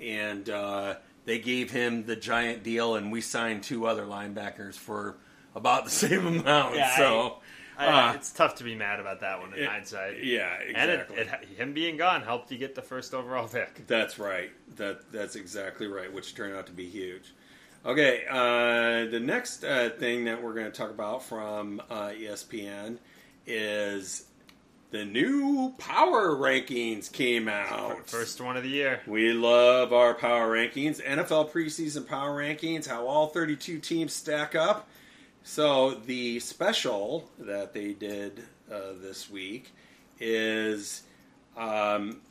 and uh, they gave him the giant deal, and we signed two other linebackers for about the <laughs> same amount. Yeah, so, I, uh, it's tough to be mad about that one in it- hindsight. yeah, And exactly. it, it, him being gone helped you get the first overall pick. that's right. That that's exactly right, which turned out to be huge. Okay, uh, the next uh, thing that we're going to talk about from uh, ESPN is the new power rankings came out. First one of the year. We love our power rankings, NFL preseason power rankings, how all 32 teams stack up. So the special that they did uh, this week is um,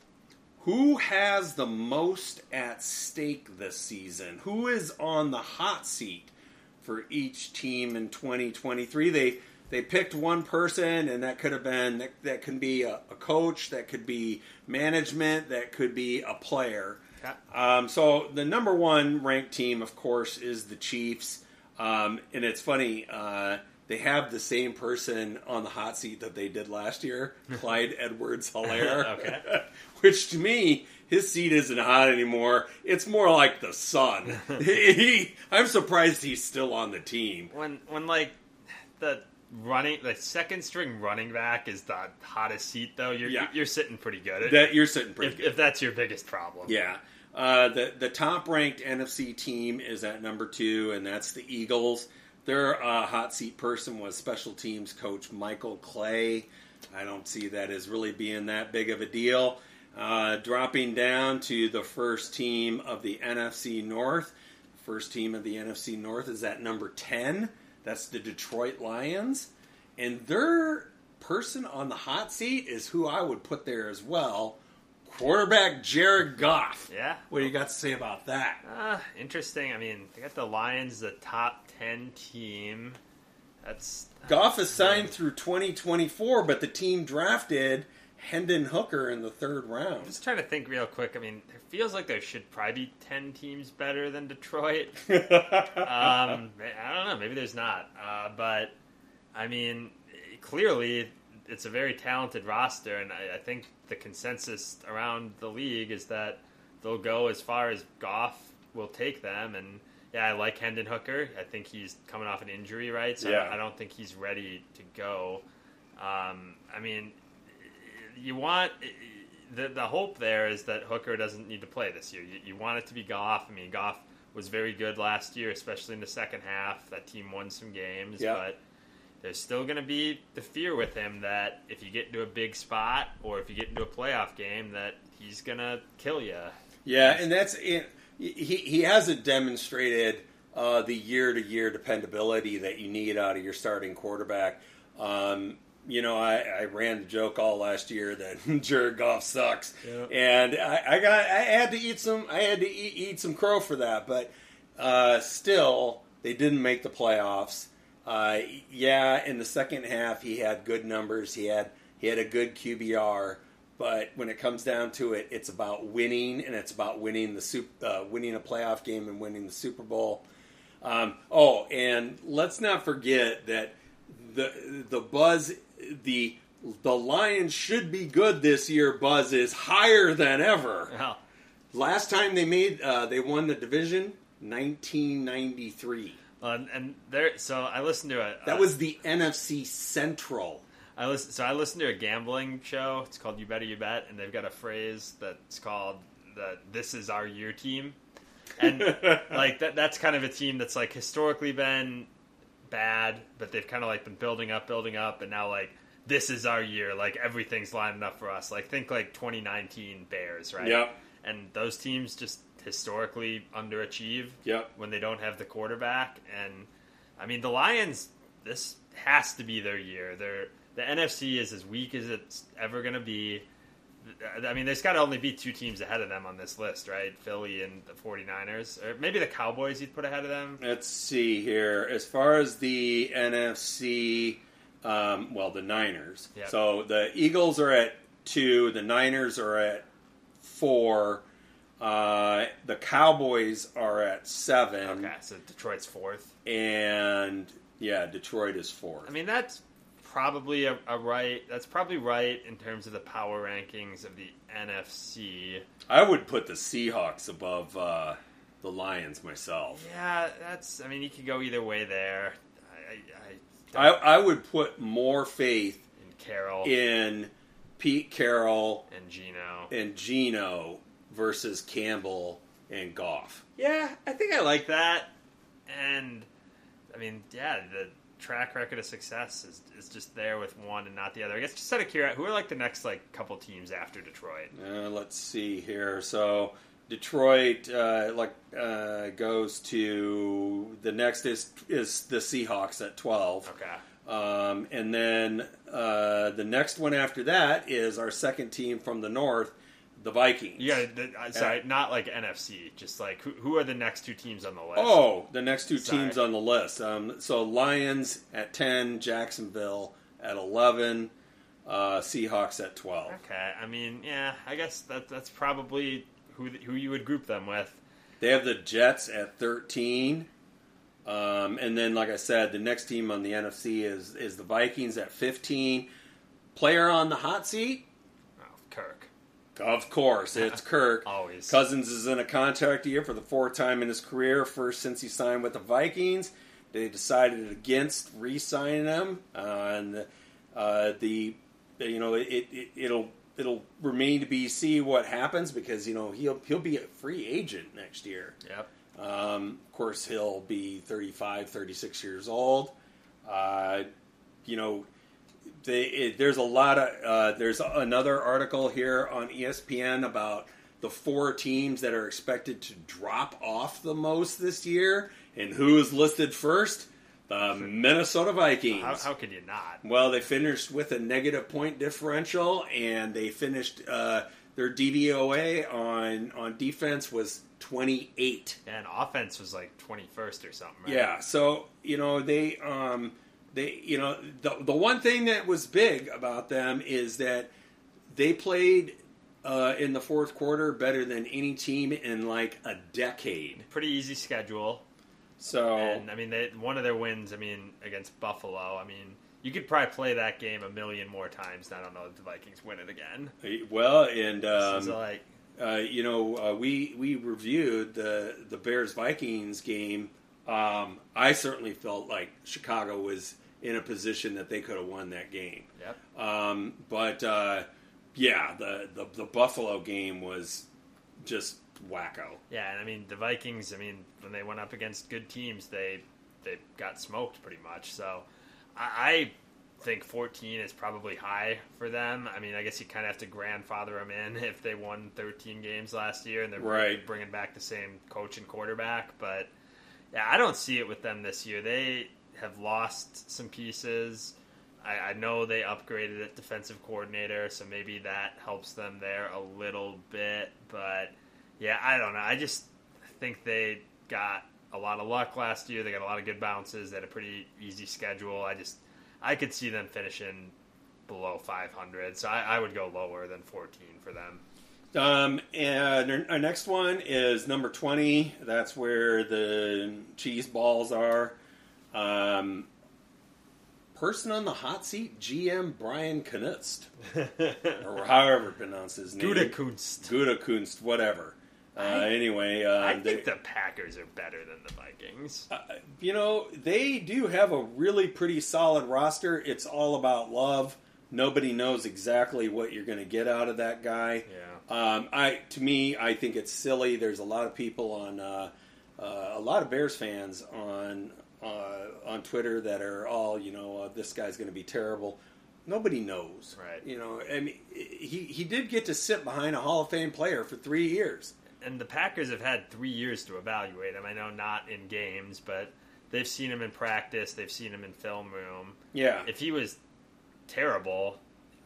who has the most at stake this season? Who is on the hot seat for each team in 2023? They they picked one person, and that could have been that, that can be a, a coach, that could be management, that could be a player. Um, so the number one ranked team, of course, is the Chiefs. Um, and it's funny, uh, they have the same person on the hot seat that they did last year, <laughs> Clyde Edwards Helaire. <laughs> Okay. <laughs> Which to me, his seat isn't hot anymore. It's more like the sun. he, I'm surprised he's still on the team. When when like the running the second string running back is the hottest seat though, you're Yeah. you're sitting pretty good. That you're sitting pretty if, good. if that's your biggest problem. Yeah. Uh, the the top ranked NFC team is at number two, and that's the Eagles. Their uh, hot seat person was special teams coach Michael Clay. I don't see that as really being that big of a deal. Uh, dropping down to the first team of the NFC North. First team of the NFC North is at number 10. That's the Detroit Lions. And their person on the hot seat is who I would put there as well quarterback Jared Goff. Yeah. What do you got to say about that? Uh, interesting. I mean, they got the Lions, the top ten team. That's Goff is signed through 2024, but the team drafted Hendon Hooker in the third round. just trying to think real quick. I mean, it feels like there should probably be ten teams better than Detroit. <laughs> um, I don't know. Maybe there's not. Uh, but I mean, clearly it's a very talented roster, and I, I think the consensus around the league is that they'll go as far as Goff will take them. And yeah, I like Hendon Hooker. I think he's coming off an injury, right? So I don't- I don't think he's ready to go. Um, I mean, you want the the hope there is that Hooker doesn't need to play this year. You, you want it to be Goff. I mean, Goff was very good last year, especially in the second half. That team won some games, Yeah. but there's still going to be the fear with him that if you get into a big spot or if you get into a playoff game, that he's going to kill you. Yeah, and that's it. He he hasn't demonstrated uh, the year to year dependability that you need out of your starting quarterback. Um, you know, I, I ran the joke all last year that <laughs> Jared Goff sucks, Yeah. and I, I got I had to eat some I had to eat, eat some crow for that, but uh, still they didn't make the playoffs. Uh, yeah, in the second half he had good numbers. He had he had a good QBR, but when it comes down to it, it's about winning, and it's about winning the super, uh, winning a playoff game and winning the Super Bowl. Um, oh, and let's not forget that the the buzz the the Lions should be good this year. Buzz is higher than ever. Last time they made uh, they won the division, 1993. And, and there, so I listened to a That uh, was the NFC Central. I listen, so I listened to a gambling show. It's called You Better You Bet, and they've got a phrase that's called the "This is our year" team, and <laughs> like that. That's kind of a team that's like historically been bad, but they've kind of like been building up, building up, and now like this is our year. Like everything's lining up for us. Like think like 2019 Bears, right? Yep. And those teams just historically underachieve Yep. when they don't have the quarterback. And I mean, the Lions, this has to be their year. They're the NFC is as weak as it's ever going to be. I mean, there's got to only be two teams ahead of them on this list, right? Philly and the 49ers. Or maybe the Cowboys you'd put ahead of them. Let's see here. As far as the NFC, um, well, the Niners. Yep. So the Eagles are at two. The Niners are at four. Uh, the Cowboys are at seven. Okay, so Detroit's fourth. And yeah, Detroit is fourth. I mean, that's probably a, a right. That's probably right in terms of the power rankings of the NFC. I would put the Seahawks above uh, the Lions myself. Yeah, that's. I mean, you could go either way there. I, I, I, I would put more faith in Carroll in Pete Carroll and Geno. and Geno versus Campbell and Goff. Yeah, I think I like that. and I mean, yeah, the track record of success is, is just there with one and not the other. I guess just out of curiosity, who are like the next like couple teams after Detroit? Uh, let's see here. So Detroit uh, like uh, goes to the next is is the Seahawks at twelve. Okay. Um, and then uh, the next one after that is our second team from the north, the Vikings. Yeah, uh, sorry, not like NFC. Just like who, who are the next two teams on the list? Oh, the next two Sorry. teams on the list. Um, so Lions at ten, Jacksonville at eleven, uh, Seahawks at twelve. Okay, I mean, yeah, I guess that that's probably who who you would group them with. They have the Jets at thirteen. Um, and then, like I said, the next team on the NFC is is the Vikings at fifteen. Player on the hot seat, of course, it's <laughs> Kirk. always. Cousins is in a contract year for the fourth time in his career, first since he signed with the Vikings. They decided against re-signing him, uh, and uh, the you know it, it it'll it'll remain to be see what happens because you know he'll he'll be a free agent next year. Yep. Um, of course, he'll be 35, 36 years old. Uh, you know, they, it, there's a lot of uh, there's another article here on ESPN about the four teams that are expected to drop off the most this year, and who is listed first? The Minnesota Vikings. How, how could you not? Well, they finished with a negative point differential, and they finished uh, their DVOA on on defense was 28. And offense was like twenty first or something. Right? Yeah, so you know they um they you know the the one thing that was big about them is that they played uh, in the fourth quarter better than any team in like a decade. Pretty easy schedule. So And I mean, they, one of their wins, I mean, against Buffalo. I mean, you could probably play that game a million more times. And I don't know if the Vikings win it again. well, and um, like, uh, you know, uh, we we reviewed the the Bears Vikings game. Um, I certainly felt like Chicago was in a position that they could have won that game. yep. Um, but uh, yeah, the, the the Buffalo game was just wacko. Yeah, and I mean the Vikings. I mean when they went up against good teams, they they got smoked pretty much. So I, I think 14 is probably high for them. I mean, I guess you kind of have to grandfather them in if they won 13 games last year and they're Right. bringing back the same coach and quarterback. But yeah, I don't see it with them this year. They have lost some pieces. I, I know they upgraded at defensive coordinator, so maybe that helps them there a little bit. But yeah, I don't know. I just think they got a lot of luck last year. They got a lot of good bounces. They had a pretty easy schedule. I just I could see them finishing below 500, so I, I would go lower than 14 for them. Um, and our, next one is number twenty. That's where the cheese balls are. Um, person on the hot seat, GM Brian Knust, <laughs> or however pronounce his name. Gutekunst. Gutekunst, whatever. Uh, I- anyway, uh, I they- think the Packers are better than the Vikings. Uh, you know, they do have a really pretty solid roster. It's all about love. Nobody knows exactly what you're going to get out of that guy. Yeah. Um, I to me, I think it's silly. There's a lot of people on, uh, uh, a lot of Bears fans on uh, on Twitter that are all, you know, uh, this guy's going to be terrible. Nobody knows, Right. You know, I mean, he he did get to sit behind a Hall of Fame player for three years. and the Packers have had three years to evaluate him. I know not in games, but they've seen him in practice. They've seen him in film room. Yeah, If he was terrible,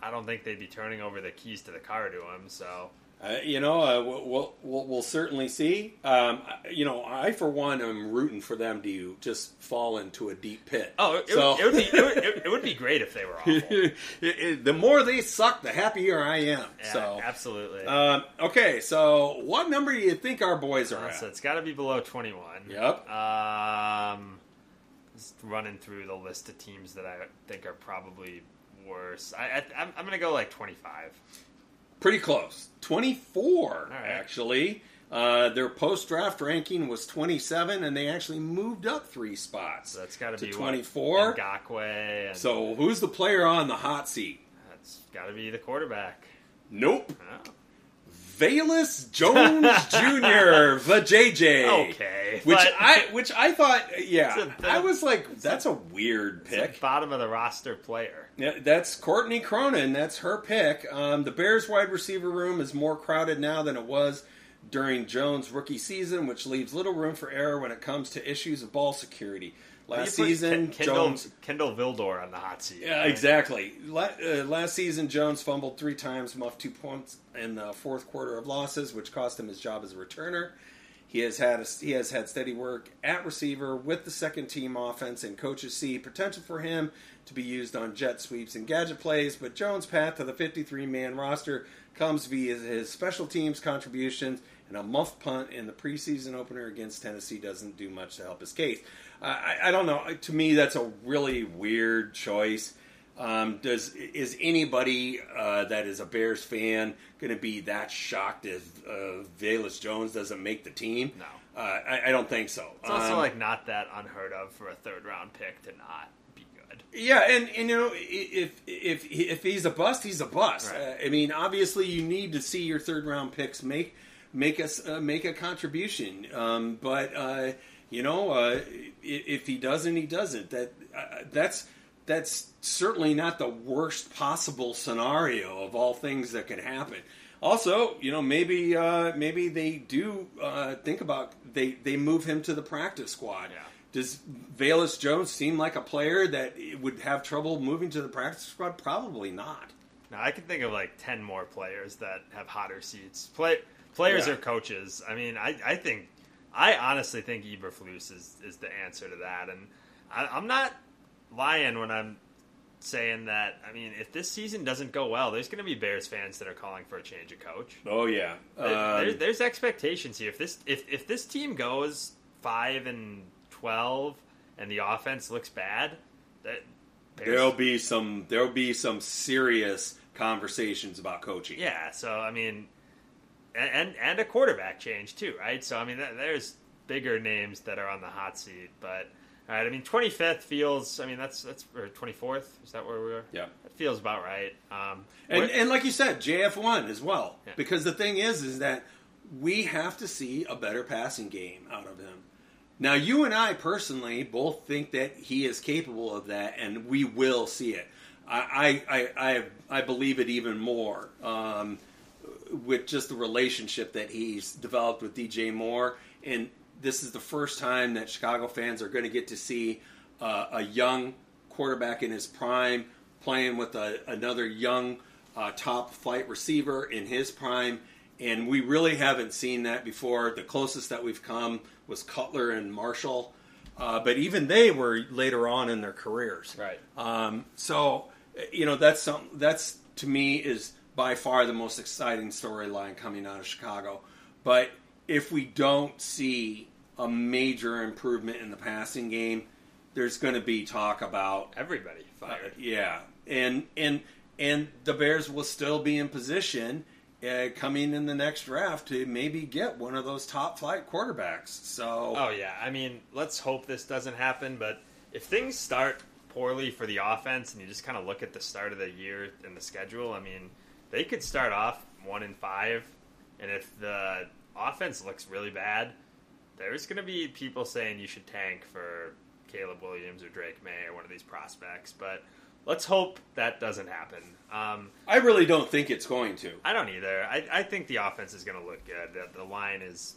I don't think they'd be turning over the keys to the car to him. So Uh, you know, uh, we'll, we'll we'll certainly see. Um, you know, I for one am rooting for them to just fall into a deep pit. oh, it, So- would, it would be it would, <laughs> it, would be great if they were awful. <laughs> It- the more they suck, the happier I am. Yeah, so, absolutely. um, okay, so what number do you think our boys are Uh, at? so it's got to be below twenty one. Yep. Um, just running through the list of teams that I think are probably worse. I, I I'm, I'm gonna go like twenty five. Pretty close. 24, right. actually. Uh, their post draft ranking was 27, and they actually moved up three spots. So that's got To be 24? What, Ngakoue and So, who's the player on the hot seat? that's got to be the quarterback. Nope. Oh. Velus Jones <laughs> Jr. the JJ. Okay, Which but- I which I thought yeah a- I was like that's a weird a pick. bottom of the roster player. Yeah, that's Courtney Cronin. That's her pick. Um, the Bears wide receiver room is more crowded now than it was during Jones' rookie season, which leaves little room for error when it comes to issues of ball security. Last season, Ken- Kendall, Jones. Kindle Vildor on the hot seat. Yeah, exactly. La- uh, last season, Jones fumbled three times, muffed two points in the fourth quarter of losses, which cost him his job as a returner. He has had a, he has had steady work at receiver with the second team offense, and coaches see potential for him to be used on jet sweeps and gadget plays. But Jones' path to the 53 man roster comes via his special teams contributions, and a muff punt in the preseason opener against Tennessee doesn't do much to help his case. I, I don't know. To me, that's a really weird choice. Um, does is anybody uh, that is a Bears fan going to be that shocked if uh, Velus Jones doesn't make the team? No. uh, I, I don't think so. It's also Um, like not that unheard of for a third round pick to not be good. Yeah, and, and you know, if if if he's a bust, he's a bust. Right. Uh, I mean, obviously, you need to see your third round picks make make us uh, make a contribution. Um, but uh, you know, uh, if he doesn't, he doesn't. That uh, that's that's certainly not the worst possible scenario of all things that could happen. Also, you know, maybe uh, maybe they do uh, think about they they move him to the practice squad. Yeah. Does Velus Jones seem like a player that would have trouble moving to the practice squad? Probably not. Now I can think of like ten more players that have hotter seats. Play players Yeah. or coaches. I mean, I, I think I honestly think Eberflus is is the answer to that, and I, I'm not lying when I'm saying that. I mean, if this season doesn't go well, there's going to be Bears fans that are calling for a change of coach. Oh yeah, There- Um, there's, there's expectations here. If this if if this team goes five and twelve and the offense looks bad, that there'll be some there'll be some serious conversations about coaching. Yeah, so I mean, and and, a quarterback change too, right? So I mean, th- there's bigger names that are on the hot seat, but all right. I mean, 25th feels. I mean, that's that's or 24th. Is that where we're? Yeah. that feels about right. Um, And, and like you said, JF one as well. Yeah. Because the thing is, is that we have to see a better passing game out of him. Now, you and I personally both think that he is capable of that, and we will see it. I I I, I, I believe it even more um, with just the relationship that he's developed with DJ Moore, and this is the first time that Chicago fans are going to get to see uh, a young quarterback in his prime playing with a, another young uh, top flight receiver in his prime. And we really haven't seen that before. The closest that we've come was Cutler and Marshall. Uh, but even they were later on in their careers. Right. Um, so, you know, that's some, that's to me is by far the most exciting storyline coming out of Chicago. But if we don't see a major improvement in the passing game, there's going to be talk about everybody fired. yeah, and and and the Bears will still be in position uh, coming in the next draft to maybe get one of those top flight quarterbacks. So Oh yeah, I mean, let's hope this doesn't happen. But if things start poorly for the offense, and you just kind of look at the start of the year and the schedule, I mean, they could start off one and five, and if the offense looks really bad, there's going to be people saying you should tank for Caleb Williams or Drake Maye or one of these prospects. But let's hope that doesn't happen. Um, I really don't think it's going to. I don't either. I, I think the offense is going to look good. The, the line is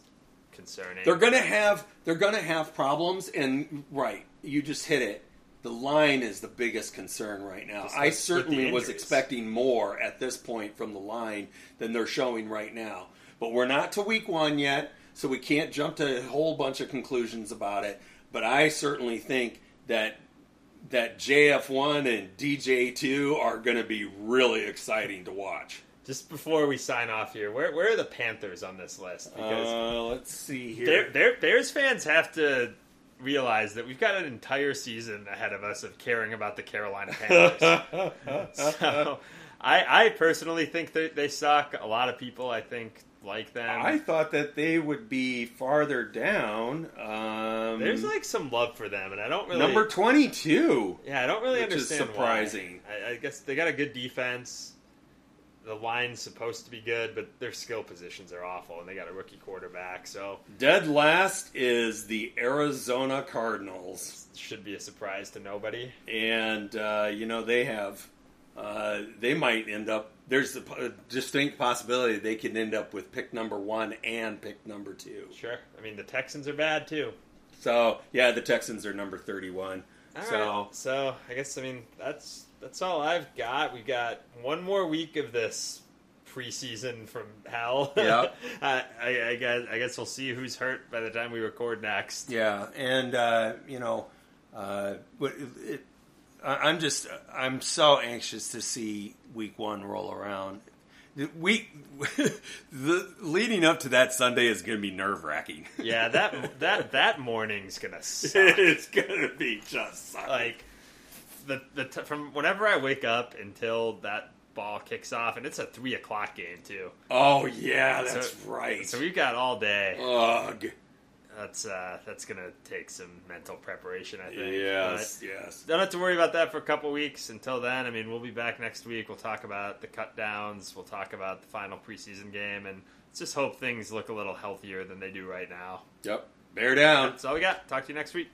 concerning. They're going to have they're going to have problems, and right, you just hit it. The line is the biggest concern right now. I certainly was expecting more at this point from the line than they're showing right now. But we're not to week one yet, so we can't jump to a whole bunch of conclusions about it. But I certainly think that that JF1 and DJ2 are going to be really exciting to watch. Just before we sign off here, where where are the Panthers on this list? Because Uh, let's see here. Bear, Bear, Bears fans have to realize that we've got an entire season ahead of us of caring about the Carolina Panthers. <laughs> so, I, I personally think that they suck. A lot of people, I think, like them. I thought that they would be farther down. Um, There's like some love for them, and I don't really number twenty-two. Yeah, I don't really which is understand. why. surprising. I, I guess they got a good defense. the line's supposed to be good, but their skill positions are awful, and they got a rookie quarterback, so Dead last is the Arizona Cardinals, should be a surprise to nobody. and uh, you know they have uh, they might end up. There's a distinct possibility they could end up with pick number one and pick number two. Sure. I mean, the Texans are bad too. So yeah, the Texans are number thirty-one. All so right. so I guess I mean that's that's all I've got. We got one more week of this preseason from hell. <laughs> Yep. I, I, I guess I guess we'll see who's hurt by the time we record next. Yeah, and uh, you know, uh, but it, I'm just I'm so anxious to see Week One roll around. The Week <laughs> the leading up to that Sunday is going to be nerve wracking. <laughs> Yeah, that that that morning's gonna suck. <laughs> it's going to be just suck. like the the t- from whenever I wake up until that ball kicks off, and it's a three o'clock game too. oh yeah, that's So- right. So we've got all day. Ugh. That's uh, that's gonna take some mental preparation, I think. Yes, yes. Don't have to worry about that for a couple weeks. Until then, I mean, we'll be back next week. We'll talk about the cut downs. We'll talk about the final preseason game, and let's just hope things look a little healthier than they do right now. Yep. Bear down. That's all we got. Talk to you next week.